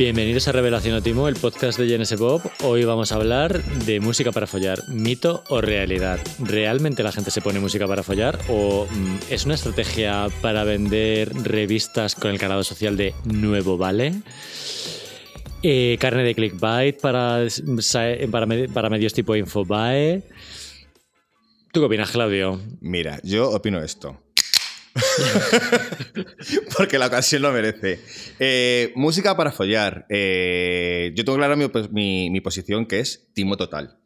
Bienvenidos a Revelación Otimo, el podcast de GNS Pop. Hoy vamos a hablar de música para follar, mito o realidad. ¿Realmente la gente se pone música para follar o mm, es una estrategia para vender revistas con el calado social de nuevo vale? Eh, carne de clickbait para, para, para medios tipo Infobae. ¿Tú qué opinas, Claudio? Mira, yo opino esto. Porque la ocasión lo merece. Eh, música para follar. Eh, yo tengo clara mi, mi, posición que es timo total.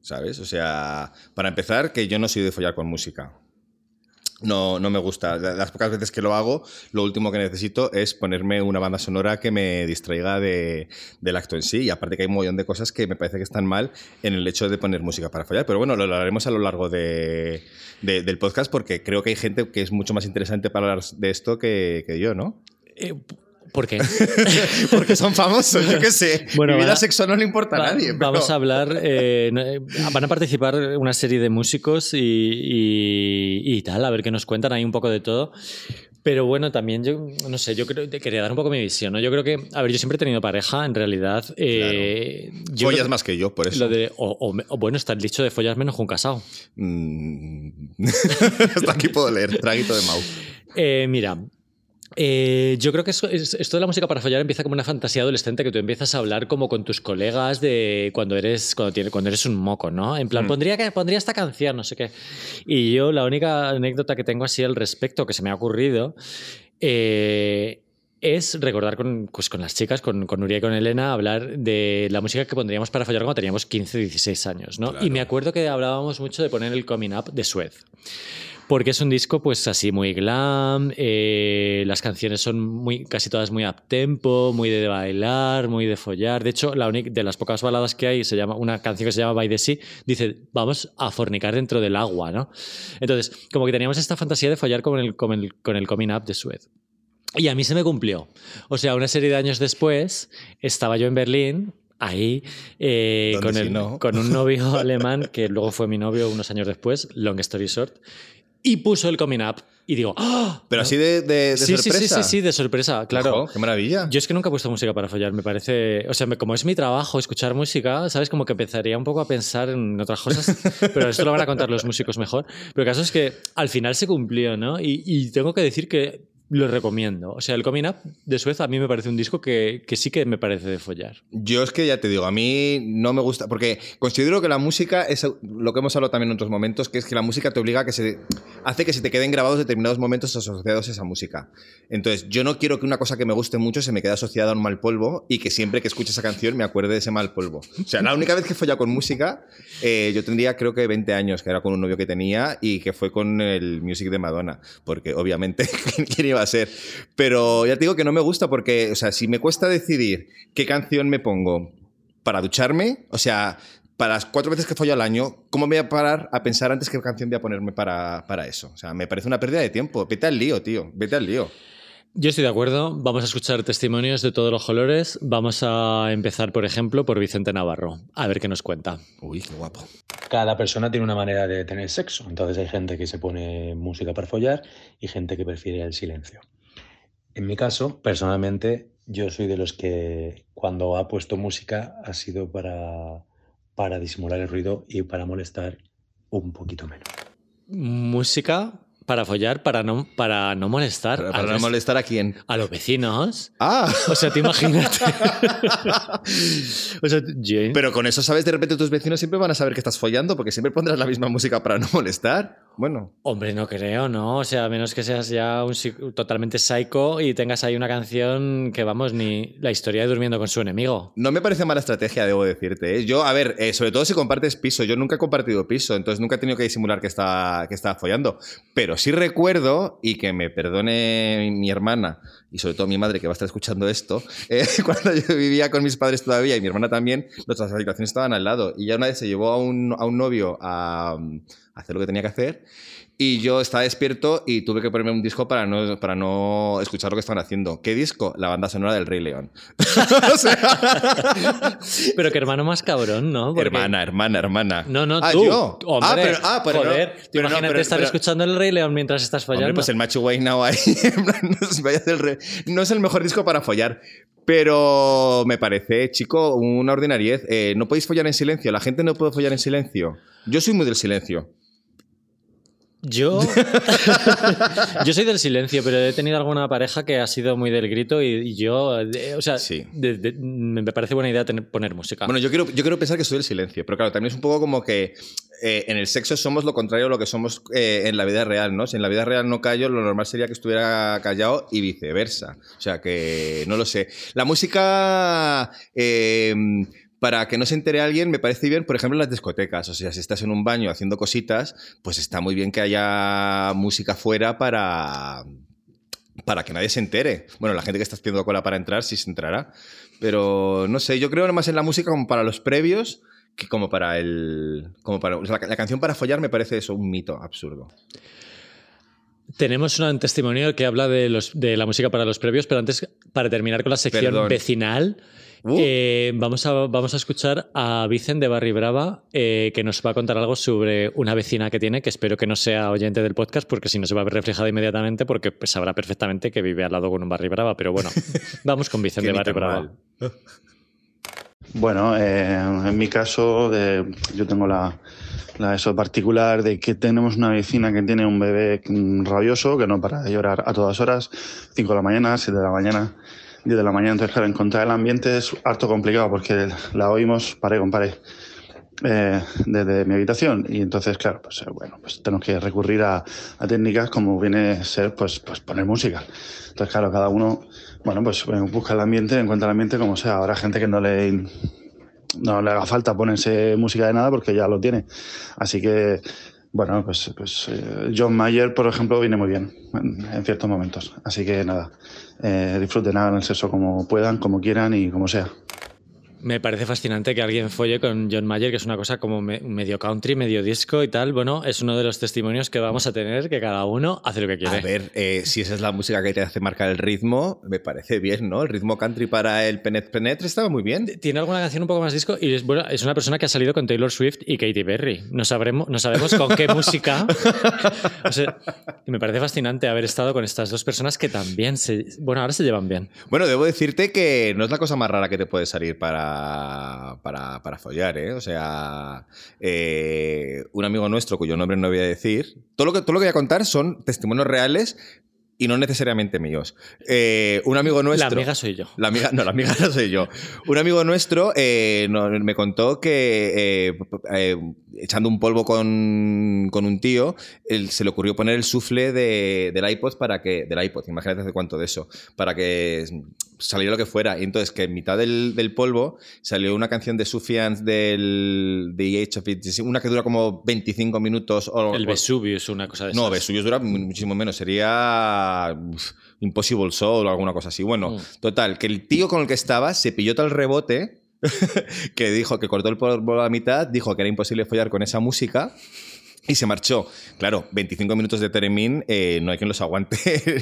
¿Sabes? O sea, para empezar, que yo no soy de follar con música no, no me gusta. Las pocas veces que lo hago, lo último que necesito es ponerme una banda sonora que me distraiga de, del acto en sí. Y aparte que hay un montón de cosas que me parece que están mal en el hecho de poner música para follar. Pero bueno, lo hablaremos a lo largo de, del podcast porque creo que hay gente que es mucho más interesante para hablar de esto que, que yo, ¿no? Eh, ¿Por qué? Porque son famosos, yo qué sé. Bueno, Mi vida sexual no le importa a nadie. Vamos a hablar. Eh, eh, van a participar una serie de músicos y, tal, a ver qué nos cuentan. Hay un poco de todo. Pero bueno, también yo, no sé, yo creo, quería dar un poco mi visión, ¿no? Yo creo que, a ver, yo siempre he tenido pareja, en realidad. Eh, follas más que yo, por eso. o, bueno, está el dicho de follas menos que un casado. Mm. Hasta aquí puedo leer, traguito de Mau. Eh, mira, eh, yo creo que esto de la música para fallar empieza como una fantasía adolescente que tú empiezas a hablar como con tus colegas de cuando eres, cuando, cuando eres un moco, ¿no? En plan, mm. pondría, pondría esta canción, no sé qué. Y yo la única anécdota que tengo así al respecto que se me ha ocurrido eh, es recordar con, pues con las chicas, con, con Nuria y con Elena, hablar de la música que pondríamos para fallar cuando teníamos 15, 16 años, ¿no? Y me acuerdo que hablábamos mucho de poner el coming up de Suez. Porque es un disco, pues así, muy glam. Eh, las canciones son muy, casi todas muy up tempo, muy de bailar, muy de follar. De hecho, la única de las pocas baladas que hay, se llama, una canción que se llama By the Sea, dice, vamos a fornicar dentro del agua, ¿no? Entonces, como que teníamos esta fantasía de follar con el, con el, con el coming up de Suez. Y a mí se me cumplió. O sea, una serie de años después, estaba yo en Berlín, ahí eh, con, el, con, un novio alemán que luego fue mi novio unos años después, long story short, y puso el coming up. Y digo, ¡Ah! Pero así de, de, sí, sorpresa. Sí, sí, sí, de sorpresa, claro. ¡Qué maravilla! Yo es que nunca he puesto música para follar, me parece. O sea, como es mi trabajo escuchar música, ¿sabes? Como que empezaría un poco a pensar en otras cosas, pero esto lo van a contar los músicos mejor. Pero el caso es que al final se cumplió, ¿no? Y, y tengo que decir que lo recomiendo. O sea, el Coming Up de Suez a mí me parece un disco que, que, sí que me parece de follar. Yo es que ya te digo, a mí no me gusta, porque considero que la música es lo que hemos hablado también en otros momentos, que es que la música te obliga a que se hace que se te queden grabados determinados momentos asociados a esa música. Entonces, yo no quiero que una cosa que me guste mucho se me quede asociada a un mal polvo y que siempre que escuche esa canción me acuerde de ese mal polvo. O sea, la única vez que fue ya con música, eh, yo tendría creo que 20 años, que era con un novio que tenía y que fue con el Music de Madonna, porque obviamente, ¿quién a ser. Pero ya te digo que no me gusta porque, o sea, si me cuesta decidir qué canción me pongo para ducharme, o sea, para las cuatro veces que follo al año, ¿cómo me voy a parar a pensar antes qué canción voy a ponerme para, para eso? O sea, me parece una pérdida de tiempo. Vete al lío, tío. Vete al lío. Yo estoy de acuerdo. Vamos a escuchar testimonios de todos los colores. Vamos a empezar, por ejemplo, por Vicente Navarro. A ver qué nos cuenta. Uy, qué guapo. Cada persona tiene una manera de tener sexo. Entonces hay gente que se pone música para follar y gente que prefiere el silencio. En mi caso, personalmente, yo soy de los que cuando ha puesto música ha sido para, para disimular el ruido y para molestar un poquito menos. Música para follar, para no, para no molestar. ¿Para, no molestar a quién? A los vecinos. Ah. O sea, te imagínate. o sea, Pero con eso, ¿sabes? De repente tus vecinos siempre van a saber que estás follando porque siempre pondrás la misma música para no molestar. Bueno. Hombre, no creo, ¿no? O sea, a menos que seas ya un totalmente psycho y tengas ahí una canción que, vamos, ni la historia de durmiendo con su enemigo. No me parece mala estrategia, debo decirte. ¿eh? Yo, a ver, eh, sobre todo si compartes piso. Yo nunca he compartido piso, entonces nunca he tenido que disimular que estaba, que estaba follando. Pero sí recuerdo, y que me perdone mi hermana y sobre todo mi madre que va a estar escuchando esto, eh, cuando yo vivía con mis padres todavía y mi hermana también, nuestras habitaciones estaban al lado. Y ya una vez se llevó a un, a un novio a, hacer lo que tenía que hacer Y yo estaba despierto y tuve que ponerme un disco para no, para no escuchar lo que estaban haciendo. ¿Qué disco? La banda sonora del Rey León. Sea, Pero que hermano más cabrón, ¿no? Porque- hermana, hermana, hermana. No, no, Ah, tú. yo. Hombre, ah, pero, ah, pero no- joder, tú pero no, imagínate pero- estar escuchando el Rey León mientras estás fallando. Hombre, pues el macho Now ahí. no, no es el mejor disco para follar. Pero me parece, chico, una ordinariez. Eh, no podéis follar en silencio. La gente no puede follar en silencio. Yo soy muy del silencio. Yo. yo soy del silencio, pero he tenido alguna pareja que ha sido muy del grito y, yo. eh, o sea, Sí. de- de- me parece buena idea tener- poner música. Bueno, yo quiero, yo quiero pensar que soy del silencio. Pero claro, también es un poco como que eh, en el sexo somos lo contrario a lo que somos eh, en la vida real, ¿no? Si en la vida real no callo, lo normal sería que estuviera callado y viceversa. O sea que no lo sé. La música. eh, para que no se entere alguien, me parece bien, por ejemplo, en las discotecas. O sea, si estás en un baño haciendo cositas, pues está muy bien que haya música fuera para, para que nadie se entere. Bueno, la gente que está haciendo cola para entrar sí se entrará. Pero no sé, yo creo más en la música como para los previos que como para el. Como para, o sea, la, la canción para follar me parece eso un mito absurdo. Tenemos un testimonio que habla de, los, de la música para los previos, pero antes, para terminar con la sección Perdón. vecinal, Uh. eh, vamos, a, vamos a escuchar a Vicen de Barry Brava, eh, que nos va a contar algo sobre una vecina que tiene, que espero que no sea oyente del podcast, porque si no se va a ver reflejado inmediatamente, porque pues, sabrá perfectamente que vive al lado con un Barry Brava. Pero bueno, vamos con Vicen de Barry Brava. Bueno, eh, en mi caso, de- yo tengo la, la eso particular de que tenemos una vecina que tiene un bebé rabioso, que no para de llorar a todas horas, 5 de la mañana, 7 de la mañana, 10 de la mañana. Entonces, claro, encontrar el ambiente es harto complicado porque la oímos pared con pared eh, desde mi habitación. Y entonces, claro, pues eh, bueno, pues tenemos que recurrir a, a técnicas como viene a ser, pues, pues poner música. Entonces, claro, cada uno, bueno, pues eh, busca el ambiente, encuentra el ambiente como sea. Habrá gente que no le, no le haga falta ponerse música de nada porque ya lo tiene. Así que, bueno, pues, pues eh, John Mayer, por ejemplo, viene muy bien en, ciertos momentos. Así que nada, eh, disfruten, hagan el sexo como puedan, como quieran y como sea. Me parece fascinante que alguien folle con John Mayer, que es una cosa como me- medio country, medio disco y tal. Bueno, es uno de los testimonios que vamos a tener, que cada uno hace lo que quiere. A ver, eh, si esa es la música que te hace marcar el ritmo, me parece bien, ¿no? El ritmo country para el Penet Penetre estaba muy bien. Tiene alguna canción un poco más disco y es, bueno, es una persona que ha salido con Taylor Swift y Katy Perry. No, sabremos, no sabemos con qué música. O sea, y me parece fascinante haber estado con estas dos personas que también se. Bueno, ahora se llevan bien. Bueno, debo decirte que no es la cosa más rara que te puede salir para, para, para follar, ¿eh? O sea, eh, un amigo nuestro, cuyo nombre no voy a decir, todo lo que, todo lo que voy a contar son testimonios reales y no necesariamente míos. Eh, un amigo nuestro... La amiga soy yo. La amiga, no, la amiga no soy yo. Un amigo nuestro eh, no- me contó que eh, echando un polvo con, con un tío, él- se le ocurrió poner el sufle de, del iPod para que. Del iPod, imagínate hace cuánto de eso. Para que saliera lo que fuera. Y entonces que en mitad del, del polvo salió una canción de Sufjan del The Age of It, una que dura como 25 minutos. O, El Vesuvius, una cosa de no, esas. Vesuvius dura mu- muchísimo menos. Sería uf, Impossible Soul o alguna cosa así. Bueno, Mm. total, que el tío con el que estaba se pilló tal rebote que dijo que cortó el polvo a la mitad, dijo que era imposible follar con esa música. Y se marchó. Claro, 25 minutos de Teremin, eh, no hay quien los aguante.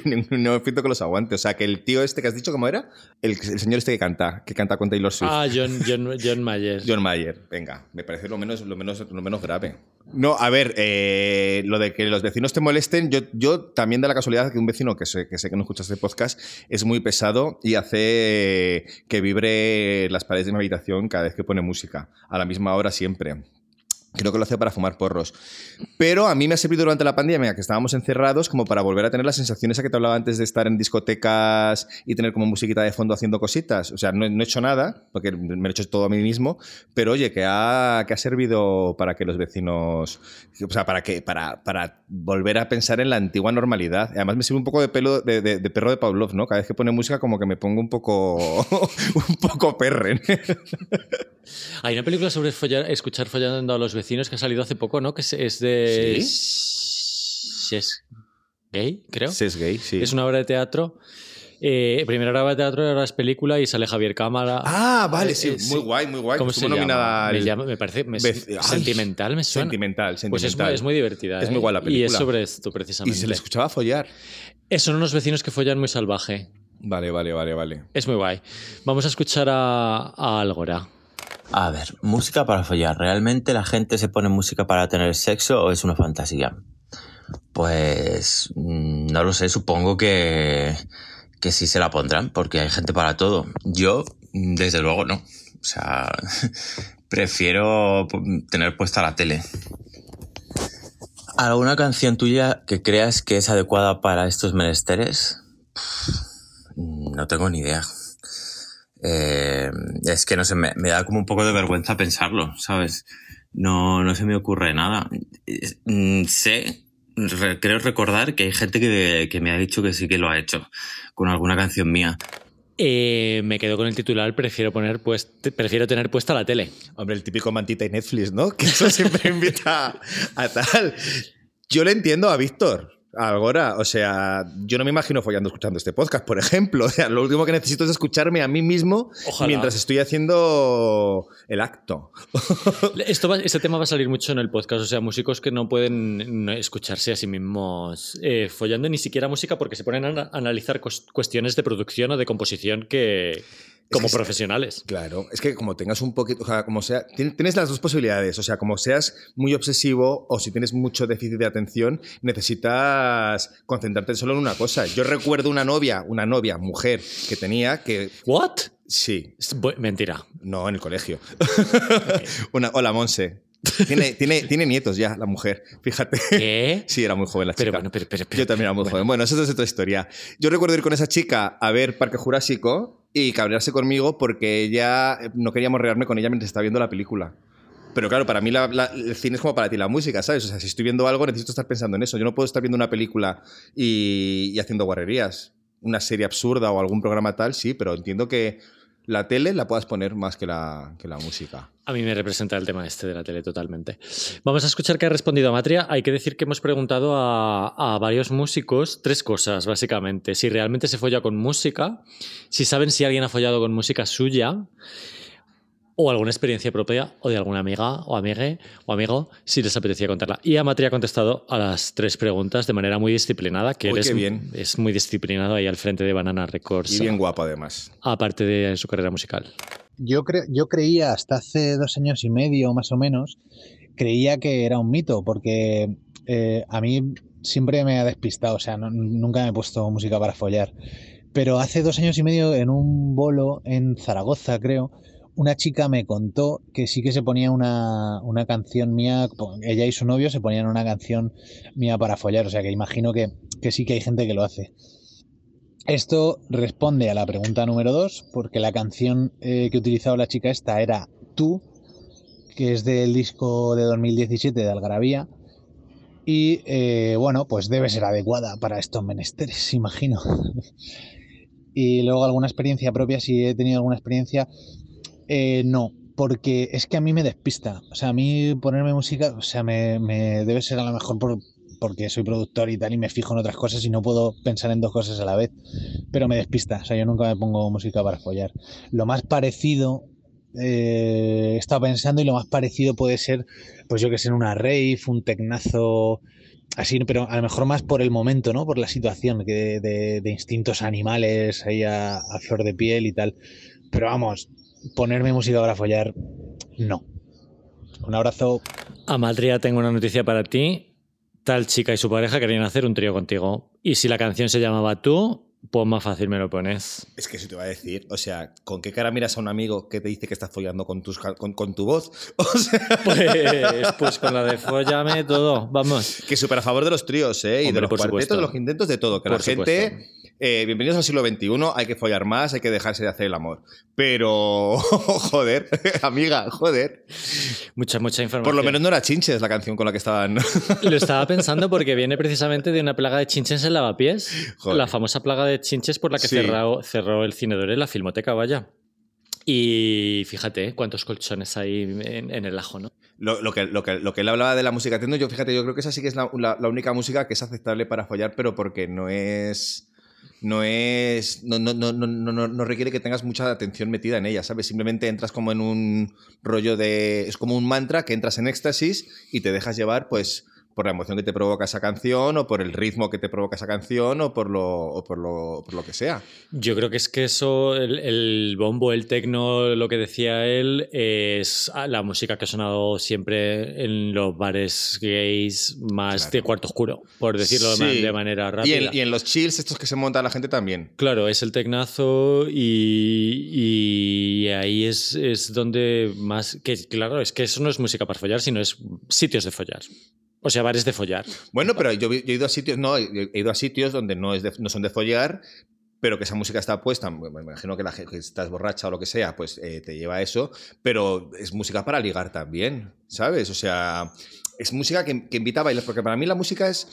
no he visto que los aguante. O sea, que el tío este que has dicho, ¿cómo era? El, el señor este que canta, que canta con Taylor Swift. Ah, John, John, John Mayer. John Mayer, venga, me parece lo menos, lo menos, lo menos grave. No, a ver, eh, lo de que los vecinos te molesten, yo, yo también da la casualidad que un vecino que sé, que sé que no escucha este podcast es muy pesado y hace que vibre las paredes de mi habitación cada vez que pone música, a la misma hora siempre. Creo que lo hace para fumar porros. Pero a mí me ha servido durante la pandemia, que estábamos encerrados, como para volver a tener las sensaciones a que te hablaba antes de estar en discotecas y tener como musiquita de fondo haciendo cositas. O sea, no, no he hecho nada, porque me lo he hecho todo a mí mismo, pero oye, que ha, que ha servido para que los vecinos. O sea, para, que, para, para volver a pensar en la antigua normalidad. Además, me sirve un poco de pelo de, de- de perro de Pavlov, ¿no? Cada vez que pone música, como que me pongo un poco. un poco perren. Hay una película sobre follar- escuchar follando a los vecinos que ha salido hace poco, ¿no? Que es, de. ¿Sí? Es gay, creo. es gay, sí. Es una obra de teatro Eh, primero era obra de teatro, ahora es película y sale Javier Cámara. Ah, vale, Eh, sí, eh, muy guay, muy guay. ¿Cómo se llama? nominada Me, al- llama- me parece me- Vec- Ay, sentimental, me suena. Sentimental, Pues es muy, sentimental. es muy divertida. Es ¿eh? muy guay la Y película. es sobre esto, Y precisamente. se le escuchaba follar. Eh, Son unos vecinos que follan muy salvaje. Vale, vale, vale, vale. Es muy guay. Vamos a escuchar a, a Algora. A ver, música para follar. ¿Realmente la gente se pone música para tener sexo o es una fantasía? Pues mm, no lo sé, supongo que, que sí se la pondrán, porque hay gente para todo. Yo, mm, desde luego, no. O sea, prefiero tener puesta la tele. ¿Alguna canción tuya que creas que es adecuada para estos menesteres? No tengo ni idea. Eh, es que no sé, me, me da como un poco de vergüenza pensarlo, ¿sabes? No, no se me ocurre nada. Mm, Sé, re- creo recordar que hay gente que, que me ha dicho que sí que lo ha hecho con alguna canción mía. Eh, me quedo con el titular, prefiero, poner pues, prefiero tener puesta la tele. Hombre, el típico mantita y Netflix, ¿no? Que eso siempre invita a tal. Yo le entiendo a Víctor. A Algora, o sea, yo no me imagino follando escuchando este podcast, por ejemplo. O sea, lo último que necesito es escucharme a mí mismo Ojalá. mientras estoy haciendo el acto. Esto va- este tema va a salir mucho en el podcast, o sea, músicos que no pueden escucharse a sí mismos eh, follando ni siquiera música porque se ponen a ana- analizar cuestiones de producción o de composición que como que profesionales. Claro, es que como tengas un poquito, o sea, como sea, tien- tienes las dos posibilidades, o sea, como seas muy obsesivo o si tienes mucho déficit de atención, necesitas concentrarte solo en una cosa. Yo recuerdo una novia, una novia, mujer, que tenía que, ¿What? sí, Mentira. no, en el colegio. una, hola, Monse. Tiene, tiene, tiene nietos ya, la mujer, fíjate. ¿Qué? Sí, era muy joven la chica. Pero bueno, pero, pero, pero- Yo también era muy joven. Bueno, eso es otra historia. Yo recuerdo ir con esa chica a ver Parque Jurásico y cabrearse conmigo porque ella eh, no quería morrearme con ella mientras estaba viendo la película. Pero claro, para mí la- el cine es como para ti la música, ¿sabes? O sea, si estoy viendo algo, necesito estar pensando en eso. Yo no puedo estar viendo una película y, y haciendo guarrerías. Una serie absurda o algún programa tal, sí, pero entiendo que la tele la puedas poner más que la, que la música. A mí me representa el tema este de la tele totalmente. Vamos a escuchar qué ha respondido Matria. Hay que decir que hemos preguntado a, a varios músicos tres cosas, básicamente. Si realmente se folla con música, si saben si alguien ha follado con música suya, o alguna experiencia propia, o de alguna amiga, o amigue, o amigo, si les apetecía contarla. Y a Matria ha contestado a las tres preguntas de manera muy disciplinada, que Uy, él es, qué bien. es muy disciplinado ahí al frente de Banana Records, Y bien guapo, además. aparte de su carrera musical. Yo, cre- yo creía hasta hace dos años y medio más o menos, creía que era un mito, porque eh, a mí siempre me ha despistado, o sea, no- nunca me he puesto música para follar. Pero hace dos años y medio en un bolo en Zaragoza, creo, una chica me contó que sí que se ponía una, una canción mía, ella y su novio se ponían una canción mía para follar, o sea que imagino que, que sí que hay gente que lo hace. Esto responde a la pregunta número dos, porque la canción eh, que utilizaba la chica esta era Tú, que es del disco de 2017 de Algarabía. Y eh, bueno, pues debe ser adecuada para estos menesteres, imagino. y luego alguna experiencia propia, si he tenido alguna experiencia, eh, no, porque es que a mí me despista. O sea, a mí ponerme música, o sea, me, debe ser a lo mejor por, porque soy productor y tal y me fijo en otras cosas y no puedo pensar en dos cosas a la vez. Pero me despista, o sea, yo nunca me pongo música para follar. Lo más parecido, eh, he estado pensando y lo más parecido puede ser, pues yo que sé, en una rave, un tecnazo así, pero a lo mejor más por el momento, ¿no? Por la situación, que de, de- de instintos animales ahí a flor de piel y tal. Pero vamos, ponerme música para follar, no. Un abrazo. Amatria, tengo una noticia para ti. Tal chica y su pareja querían hacer un trío contigo. Y si la canción se llamaba Tú, pues más fácil me lo pones. Es que eso te va a decir, o sea, ¿con qué cara miras a un amigo que te dice que estás follando con, tus, con, con tu voz? O sea, Pues, pues con la de follame todo. Vamos. que súper a favor de los tríos, ¿eh? Y Hombre, de los por cuartetos, supuesto. de los intentos, de todo. Que Por la gente, eh, bienvenidos al siglo XXI, hay que follar más, hay que dejarse de hacer el amor. Pero, joder, amiga, joder. Mucha, mucha información. Por lo menos no era Chinches la canción con la que estaban. Lo estaba pensando porque viene precisamente de una plaga de chinches en lavapiés. Joder. La famosa plaga de chinches por la que Sí. cerró, cerró el Cinedor en la Filmoteca, vaya. Y fíjate cuántos colchones hay en, en el ajo, ¿no? Lo, lo que, lo, que, lo que él hablaba de la música techno, yo fíjate, yo creo que esa sí que es la, la- la única música que es aceptable para follar, pero porque no es. No es. No, no, no, no, no, requiere que tengas mucha atención metida en ella, ¿sabes? Simplemente entras como en un rollo de. Es como un mantra que entras en éxtasis y te dejas llevar, pues por la emoción que te provoca esa canción o por el ritmo que te provoca esa canción o por lo, o por lo, por lo que sea. Yo creo que es que eso, el, el bombo, el tecno, lo que decía él, es la música que ha sonado siempre en los bares gays más Claro. de cuarto oscuro, por decirlo de ma- Sí. de manera Y rápida. en, y en los chills estos que se monta la gente también. Claro, es el tecnazo y, y ahí es, es donde más... Que, claro, es que eso no es música para follar, sino es sitios de follar. O sea, bares de follar. Bueno, pero yo, he ido a sitios, no, he ido a sitios donde no, es de- no son de follar, pero que esa música está puesta. Me imagino que la gente que estás borracha o lo que sea, pues eh, te lleva a eso, pero es música para ligar también, ¿sabes? O sea, es música que, que invita a bailar, porque para mí la música es.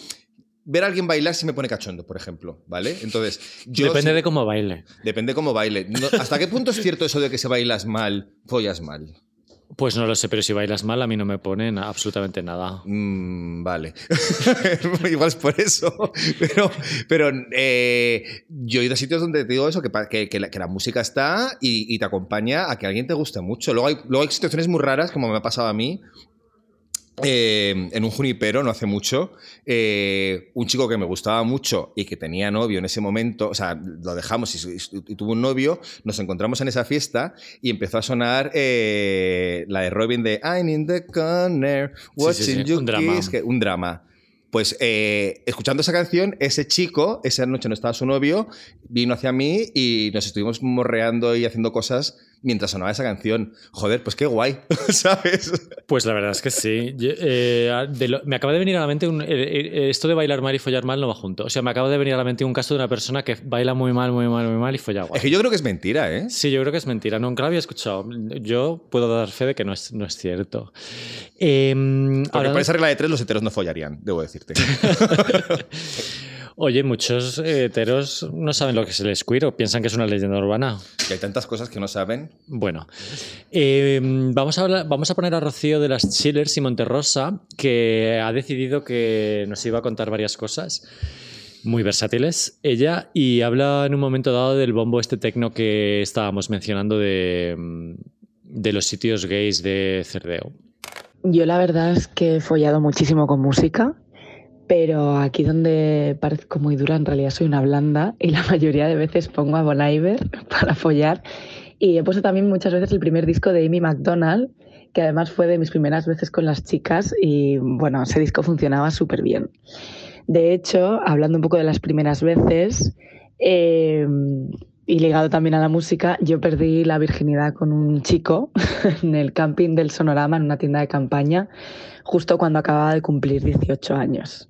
Ver a alguien bailar si me pone cachondo, por ejemplo, ¿vale? Entonces, yo Depende si- de cómo baile. depende cómo baile. No- ¿Hasta qué punto es cierto eso de que si bailas mal, follas mal? Pues no lo sé, pero si bailas mal a mí no me ponen absolutamente nada. Mm, vale. Igual es por eso. Pero, pero eh, yo he ido a sitios donde te digo eso, que, que- la, música está y, te acompaña a que alguien te guste mucho. Luego hay situaciones muy raras, como me ha pasado a mí. Eh, en un junipero no hace mucho, eh, un chico que me gustaba mucho y que tenía novio en ese momento, o sea, lo dejamos y, y- y tuvo un novio, nos encontramos en esa fiesta y empezó a sonar eh, la de Robin de I'm in the corner, watching sí, you un drama. kiss", que- un drama. Pues eh, escuchando esa canción, ese chico, esa noche no estaba su novio, vino hacia mí y nos estuvimos morreando y haciendo cosas mientras sonaba esa canción. Joder, pues qué guay, ¿sabes? Pues la verdad es que sí. Yo, eh, lo- me acaba de venir a la mente un- eh, eh, esto de bailar mal y follar mal no va junto. O sea, me acaba de venir a la mente un caso de una persona que baila muy mal, muy mal, muy mal y folla guay. Es que yo creo que es mentira, ¿eh? Sí, yo creo que es mentira. Nunca lo había escuchado. Yo puedo dar fe de que no es, no es cierto. Eh, Porque hablando- por esa regla de tres los heteros no follarían, debo decirte. Oye, muchos eh, heteros no saben lo que es el queer o piensan que es una leyenda urbana. que hay tantas cosas que no saben. Bueno, eh, vamos, a hablar- vamos a poner a Rocío de las Chillers y Monterrosa, que ha decidido que nos iba a contar varias cosas muy versátiles, ella, y habla en un momento dado del bombo este tecno que estábamos mencionando de, mm, de los sitios gays de Cerdeo. Yo la verdad es que he follado muchísimo con música, pero aquí donde parezco muy dura, en realidad soy una blanda y la mayoría de veces pongo a Bon Iver para follar. Y he puesto también muchas veces el primer disco de Amy McDonald, que además fue de mis primeras veces con las chicas y bueno, ese disco funcionaba súper bien. De hecho, hablando un poco de las primeras veces, eh, y ligado también a la música, yo perdí la virginidad con un chico en el camping del Sonorama, en una tienda de campaña, justo cuando acababa de cumplir 18 años.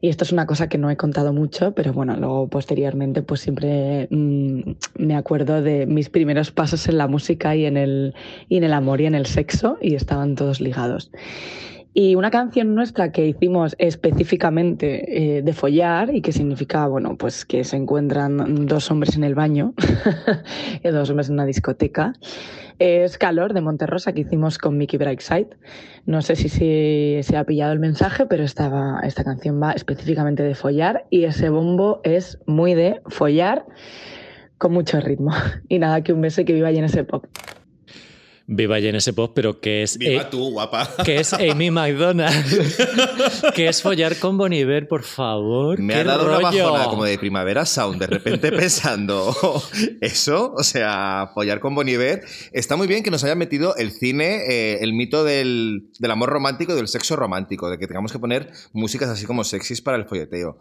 Y esto es una cosa que no he contado mucho, pero bueno, luego posteriormente pues siempre mm, me acuerdo de mis primeros pasos en la música y en, el, y en el amor y en el sexo y estaban todos ligados. Y una canción nuestra que hicimos específicamente eh, de follar y que significa, bueno, pues que se encuentran dos hombres en el baño, y dos hombres en una discoteca, es Calor de Monterrosa que hicimos con Mickey Brightside. No sé si se, ha pillado el mensaje, pero esta, canción va específicamente de follar y ese bombo es muy de follar con mucho ritmo. Y nada, que un beso que viva ese Pop. Viva ese Pop, pero que es, Viva eh, tú, guapa. que es Amy McDonald, que es follar con Bon Iver, por favor. Me ¡Qué ha dado una bajona como de primavera sound, de repente pensando eso, o sea, follar con Boniver. Está muy bien que nos haya metido el cine, eh, el mito del, del amor romántico y del sexo romántico, de que tengamos que poner músicas así como sexys para el folleteo.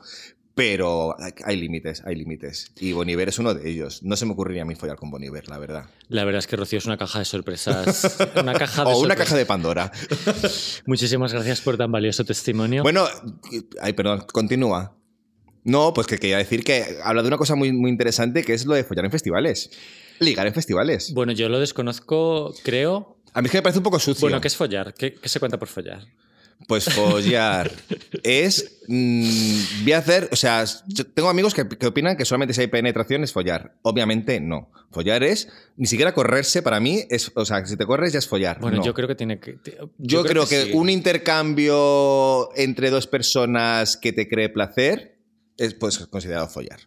Pero hay- límites, hay límites. Y Boniver es uno de ellos. No se me ocurriría a mí follar con Boniver, la verdad. La verdad es que Rocío es una caja de sorpresas. Una caja de O una sorpresas. caja de Pandora. Muchísimas gracias por tan valioso testimonio. Bueno, ay, perdón, continúa. No, pues que quería decir que habla de una cosa muy, muy interesante que es lo de follar en festivales. Ligar en festivales. Bueno, yo lo desconozco, creo. A mí es que me parece un poco sucio. Bueno, ¿qué es follar? ¿Qué, qué se cuenta por follar? Pues follar es. mm, voy a hacer. O sea, yo tengo amigos que, que opinan que solamente si hay penetración es follar. Obviamente no. Follar es. Ni siquiera correrse para mí es. O sea, si te corres ya es follar. Bueno, No. yo creo que tiene que. Yo, creo, que, sí. un intercambio entre dos personas que te cree placer es pues, considerado follar.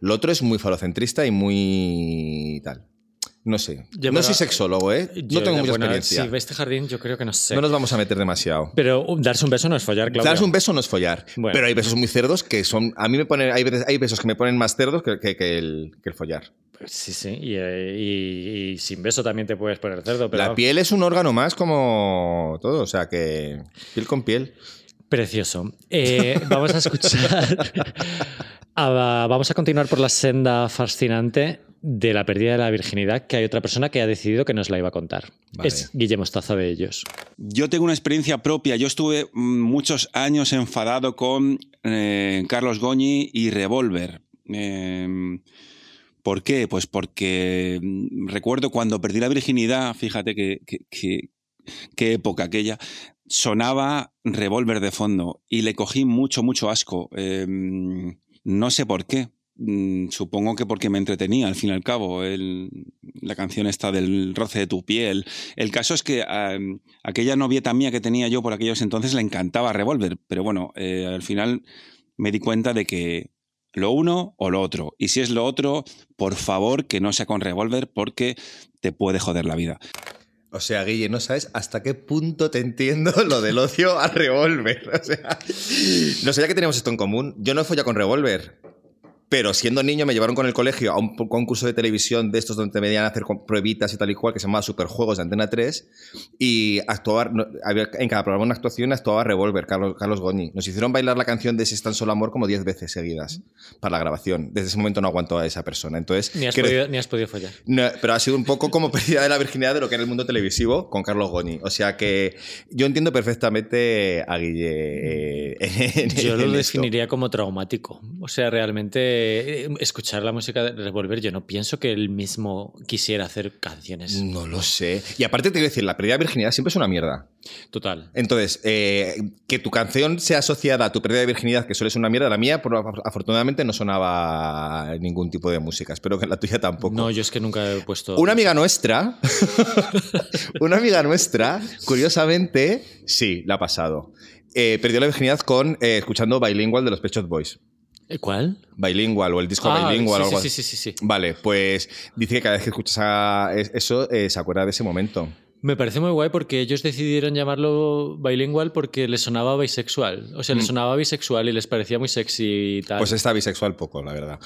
Lo otro es muy falocentrista y muy tal. No sé. Yo, no soy sexólogo, ¿eh? Yo, no tengo mucha bueno, experiencia. Si ves este jardín, yo creo que no sé. No nos vamos a meter demasiado. Pero uh, darse un beso no es follar, claro. Darse un beso no es follar. Bueno. Pero hay besos muy cerdos que son. A mí me ponen. Hay, besos que me ponen más cerdos que, que- que el, que el follar. Sí, sí. Y, eh, y- y sin beso también te puedes poner cerdo. Pero La piel es un órgano más como todo. O sea que. Piel con piel. Precioso. Eh, vamos a escuchar. a- vamos a continuar por la senda fascinante de la pérdida de la virginidad, que hay otra persona que ha decidido que nos la iba a contar. Vale. Es Guillermo Mostaza de ellos. Yo tengo una experiencia propia. Yo estuve mm, muchos años enfadado con eh, Carlos Goñi y Revolver. Eh, ¿Por qué? Pues porque mm, recuerdo cuando perdí la virginidad, fíjate que, que- que- qué época aquella, sonaba Revolver de fondo y le cogí mucho, mucho asco. Eh, no sé por qué. Mm, Supongo que porque me entretenía, al fin y al cabo. El- la canción está del roce de tu piel. El caso es que a aquella novieta mía que tenía yo por aquellos entonces le encantaba Revolver, pero bueno, eh, al final me di cuenta de que lo uno o lo otro. Y si es lo otro, por favor que no sea con Revolver porque te puede joder la vida. O sea, Guille, no sabes hasta qué punto te entiendo lo del ocio a revólver. O sea, no que tenemos esto en común. Yo no he follado con revólver. Pero siendo niño me llevaron con el colegio a un concurso de televisión de estos donde te medían a hacer pruebitas y tal y cual, que se llamaba Superjuegos de Antena 3. Y actuaba, había- en cada programa una actuación actuaba Revolver, Carlos, Carlos Goñi. Nos hicieron bailar la canción de Si es tan solo amor como 10 veces seguidas para la grabación. Desde ese momento no aguantó a esa persona. Entonces, Ni has, quiero- podido, ni has podido follar. no, pero ha sido un poco como pérdida de la virginidad de lo que era el mundo televisivo con Carlos Goñi. O sea que yo entiendo perfectamente a Guille. eh, en- Yo en lo esto. definiría como traumático. O sea, realmente eh, escuchar la música de Revolver, yo no pienso que él mismo quisiera hacer canciones. No lo sé. Y aparte te quiero decir, la pérdida de virginidad siempre es una mierda. Total. Entonces, eh, que tu canción sea asociada a tu pérdida de virginidad, que suele ser una mierda, la mía, por- afortunadamente, no sonaba ningún tipo de música. Espero que la tuya tampoco. No, yo es que nunca he puesto. Una amiga nuestra, una amiga nuestra, curiosamente, sí, la ha pasado. Eh, perdió la virginidad con eh, escuchando Bilingual de los Pet Shop Boys. ¿Eh, ¿Cuál? Bilingual o el disco Ah, Bilingual sí, o algo sí, sí, sí, sí. Vale, pues dice que cada vez que escuchas a- eso eh, se acuerda de ese momento. Me parece muy guay porque ellos decidieron llamarlo bilingual porque les sonaba bisexual. O sea, les sonaba bisexual y les parecía muy sexy y tal. Mm. Pues está bisexual poco, la verdad.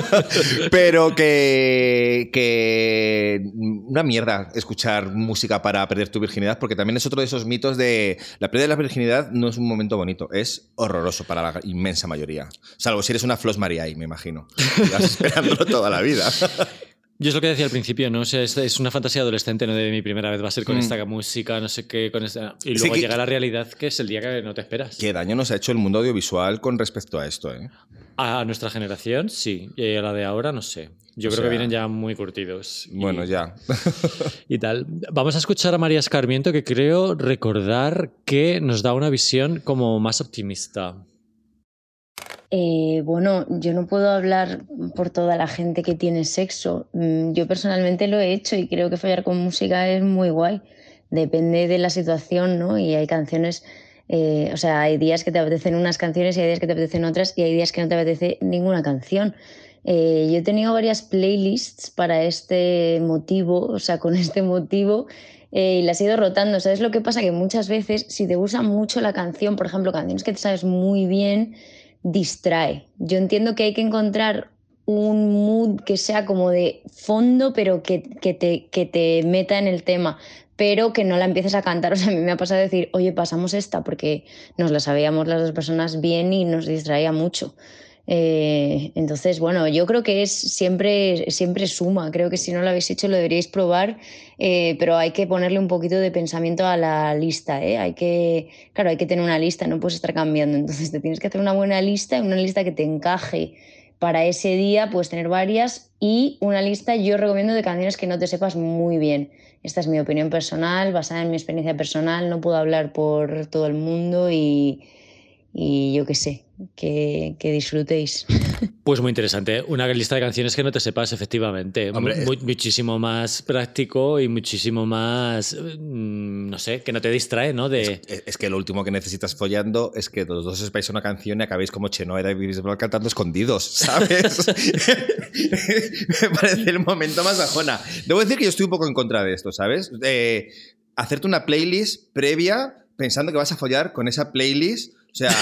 Pero que, que una mierda escuchar música para perder tu virginidad, porque también es otro de esos mitos de la pérdida de la virginidad no es un momento bonito, es horroroso para la inmensa mayoría. Salvo si eres una Flos Mariai, me imagino. Llevas esperándolo toda la vida. Yo es lo que decía al principio, ¿no? O sea, es, es una fantasía adolescente, ¿no? De mi primera vez va a ser con Mm. esta música, no sé qué, con esta... Y Sí luego que- llega la realidad, que es el día que no te esperas. Qué daño nos ha hecho el mundo audiovisual con respecto a esto, ¿eh? A nuestra generación, sí. Y a la de ahora, no sé. Yo O creo sea, que vienen ya muy curtidos. y- Bueno, ya. Y tal. Vamos a escuchar a María Escarmiento, que creo recordar que nos da una visión como más optimista. Eh, bueno, yo no puedo hablar por toda la gente que tiene sexo. Mm, Yo personalmente lo he hecho y creo que follar con música es muy guay. Depende de la situación, ¿no? Y hay canciones, eh, o sea, hay días que te apetecen unas canciones y hay días que te apetecen otras y hay días que no te apetece ninguna canción. Eh, yo he tenido varias playlists para este motivo, o sea, con este motivo, eh, y las he ido rotando. ¿Sabes lo que pasa? Que muchas veces, si te gusta mucho la canción, por ejemplo, canciones que te sabes muy bien, distrae. Yo entiendo que hay que encontrar un mood que sea como de fondo, pero que, que te, que te meta en el tema, pero que no la empieces a cantar. O sea, a mí me ha pasado de decir, oye, pasamos esta, porque nos la sabíamos las dos personas bien y nos distraía mucho. Eh, entonces, bueno, yo creo que es siempre, siempre suma. Creo que si no lo habéis hecho lo deberíais probar, eh, pero hay que ponerle un poquito de pensamiento a la lista. ¿eh? Hay que, claro, hay que tener una lista, no puedes estar cambiando. Entonces, te tienes que hacer una buena lista, una lista que te encaje para ese día, puedes tener varias y una lista yo recomiendo de canciones que no te sepas muy bien. Esta es mi opinión personal, basada en mi experiencia personal, no puedo hablar por todo el mundo y, y yo qué sé, que, que disfrutéis. Pues muy interesante. Una lista de canciones que no te sepas, efectivamente. Hombre, Mu- muchísimo más práctico y muchísimo más, mm, no sé, que no te distrae, ¿no? De... Es es que lo último que necesitas follando es que los dos sepáis una canción y acabéis como Chenoa y David Bisbal cantando escondidos, ¿sabes? Me parece el momento más bajona. Debo decir que yo estoy un poco en contra de esto, ¿sabes? De hacerte una playlist previa pensando que vas a follar con esa playlist. O sea,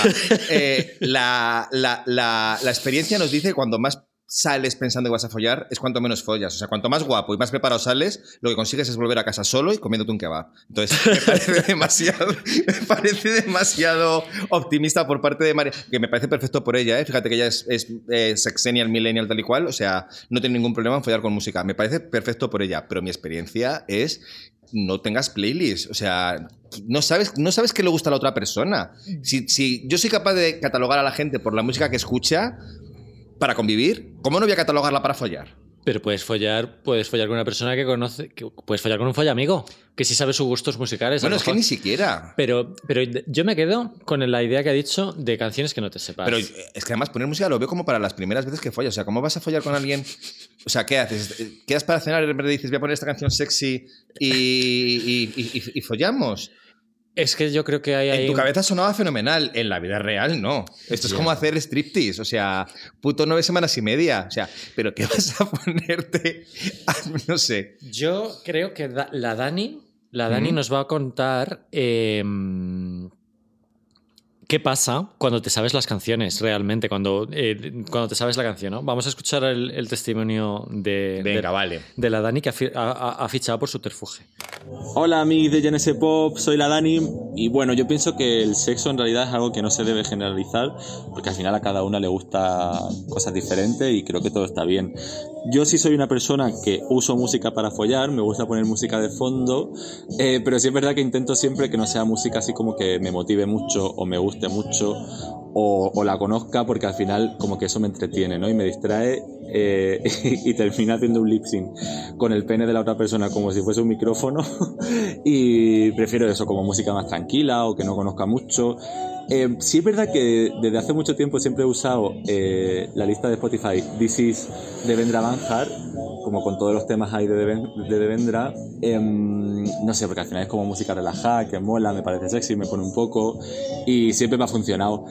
eh, la, la- la- experiencia nos dice que cuando más sales pensando que vas a follar es cuanto menos follas. O sea, cuanto más guapo y más preparado sales, lo que consigues es volver a casa solo y comiéndote un kebab. Entonces, me parece demasiado, optimista por parte de María, que me parece perfecto por ella, ¿eh? Fíjate que ella es, es, eh, sexennial, millennial, tal y cual, o sea, no tiene ningún problema en follar con música. Me parece perfecto por ella, pero mi experiencia es no tengas playlist. O sea, no sabes, no sabes qué le gusta a la otra persona. Si, si yo soy capaz de catalogar a la gente por la música que escucha para convivir, ¿cómo no voy a catalogarla para follar? Pero puedes follar, puedes follar con una persona que conoce, que puedes follar con un follamigo, que sí sabe sus gustos musicales. Bueno, es que ni siquiera. Pero, pero yo me quedo con la idea que ha dicho de canciones que no te sepas. Pero es que además poner música lo veo como para las primeras veces que follas. O sea, ¿cómo vas a follar con alguien? O sea, ¿qué haces? ¿Quedas para cenar y de repente dices, voy a poner esta canción sexy y- y- y- y follamos? Es que yo creo que hay ahí En tu cabeza sonaba fenomenal, en la vida real no. Esto es como hacer striptease, o sea, puto nueve semanas y media. O sea, ¿pero qué vas a ponerte? a- no sé. Yo creo que da- la Dani, la Dani nos va a contar eh, qué pasa cuando te sabes las canciones realmente, cuando, eh, cuando te sabes la canción. ¿no? Vamos a escuchar el, el testimonio de, Venga, de, vale. de la Dani que ha, ha- ha- ha fichado por subterfuge. Hola amigos de Genesis Pop, soy la Dani y bueno, yo pienso que el sexo en realidad es algo que no se debe generalizar porque al final a cada una le gusta cosas diferentes y creo que todo está bien. Yo sí soy una persona que uso música para follar, me gusta poner música de fondo, eh, pero sí es verdad que intento siempre que no sea música así como que me motive mucho o me guste mucho o, o la conozca porque al final como que eso me entretiene ¿no? y me distrae eh, y, termina haciendo un lip sync con el pene de la otra persona como si fuese un micrófono y prefiero eso como música más tranquila o que no conozca mucho. Eh, sí es verdad que desde hace mucho tiempo siempre he usado eh, la lista de Spotify This is de Vendra Banjar, como con todos los temas ahí de, Deven- de Devendra. Em, no sé, porque al final es como música relajada, que mola, me parece sexy, me pone un poco y siempre me ha funcionado.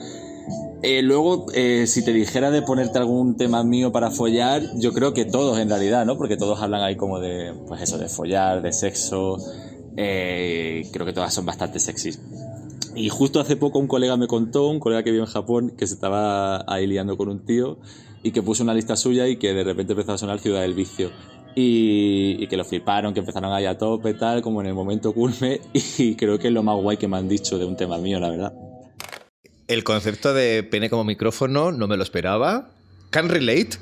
Eh, luego, eh, si te dijera de ponerte algún tema mío para follar, yo creo que todos en realidad, ¿no? Porque todos hablan ahí como de, pues eso, de follar, de sexo. Eh, creo que todas son bastante sexys. Y justo hace poco un colega me contó, un colega que vive en Japón, que se estaba ahí liando con un tío y que puso una lista suya y que de repente empezó a sonar Ciudad del Vicio. Y, y que lo fliparon, que empezaron ahí a tope, tal, como en el momento culme. Y creo que es lo más guay que me han dicho de un tema mío, la verdad. El concepto de pene como micrófono no me lo esperaba. Can relate.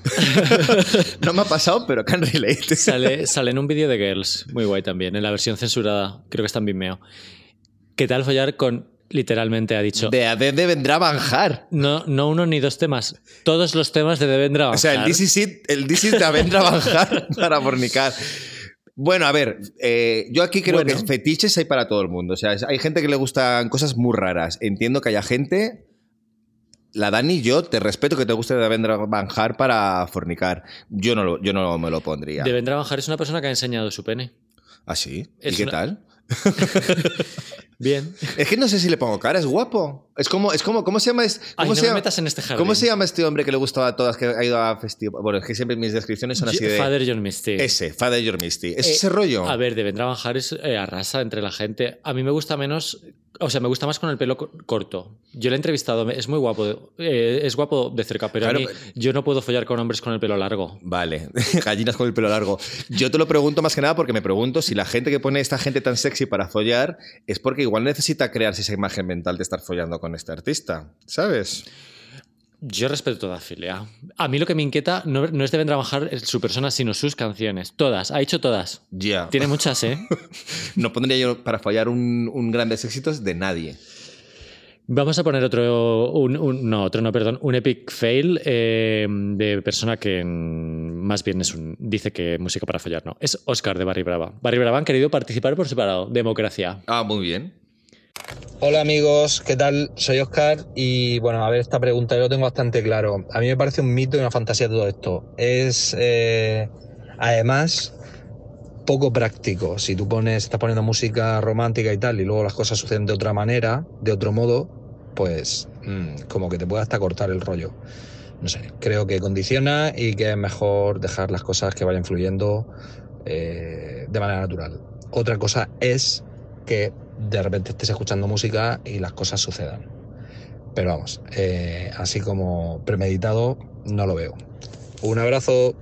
no me ha pasado, pero can relate. Sale, sale en un vídeo de Girls, muy guay también, en la versión censurada, creo que está en Vimeo. ¿Qué tal follar con, literalmente ha dicho, De ADD vendrá a banjar. no, no uno ni dos temas, todos los temas de Devendra O sea, el Banjar. This is it, el This is de vendrá a banjar para fornicar. Bueno, a ver, eh, yo aquí creo Bueno. que fetiches hay para todo el mundo. O sea, hay gente que le gustan cosas muy raras. Entiendo que haya gente. La Dani, yo te respeto que te guste de vendrá a banjar para fornicar. Yo no, lo- yo no me lo pondría. Devendra Banjar es una persona que ha enseñado su pene. ¿Ah, sí? ¿Y Es qué una- tal? Bien. Es que no sé si le pongo cara, es guapo. Es como, es como, ¿cómo se llama? Es, Ay, ¿cómo, no se me llama metas en este jardín. ¿Cómo se llama este hombre que le gustaba a todas, que ha ido a festivales? Bueno, es que siempre mis descripciones son así de... Father John Misty. Ese, Father Your Misty. ¿Es Eh, ese rollo? A ver, Devendra Banjar es eh, arrasa entre la gente. A mí me gusta menos, o sea, me gusta más con el pelo co- corto. Yo le he entrevistado, es muy guapo, eh, es guapo de cerca, pero Claro, a mí yo no puedo follar con hombres con el pelo largo. Vale, gallinas con el pelo largo. Yo te lo pregunto más que nada porque me pregunto si la gente que pone esta gente tan sexy para follar es porque igual necesita crearse esa imagen mental de estar follando con este artista, ¿sabes? Yo respeto toda filia. A mí lo que me inquieta no, no es Devendra Banjar eh, su persona, sino sus canciones. Todas, ha hecho todas. Ya. Tiene muchas, ¿eh? No pondría yo para follar un, un grandes éxitos de nadie. Vamos a poner otro, un, un- no, otro no, perdón, un epic fail eh, de persona que más bien es un, dice que música para follar, no. Es Oscar de Barry Brava. Barry Brava han querido participar por separado. Democracia. Ah, muy bien. Hola amigos, ¿qué tal? Soy Oscar y bueno, a ver, esta pregunta yo lo tengo bastante claro. A mí me parece un mito y una fantasía todo esto. Es eh, además poco práctico. Si tú pones, estás poniendo música romántica y tal y luego las cosas suceden de otra manera, de otro modo, pues mm, como que te puede hasta cortar el rollo. No sé, creo que condiciona y que es mejor dejar las cosas que vayan fluyendo eh, de manera natural. Otra cosa es que de repente estés escuchando música y las cosas sucedan. Pero vamos, eh, así como premeditado, no lo veo. Un abrazo.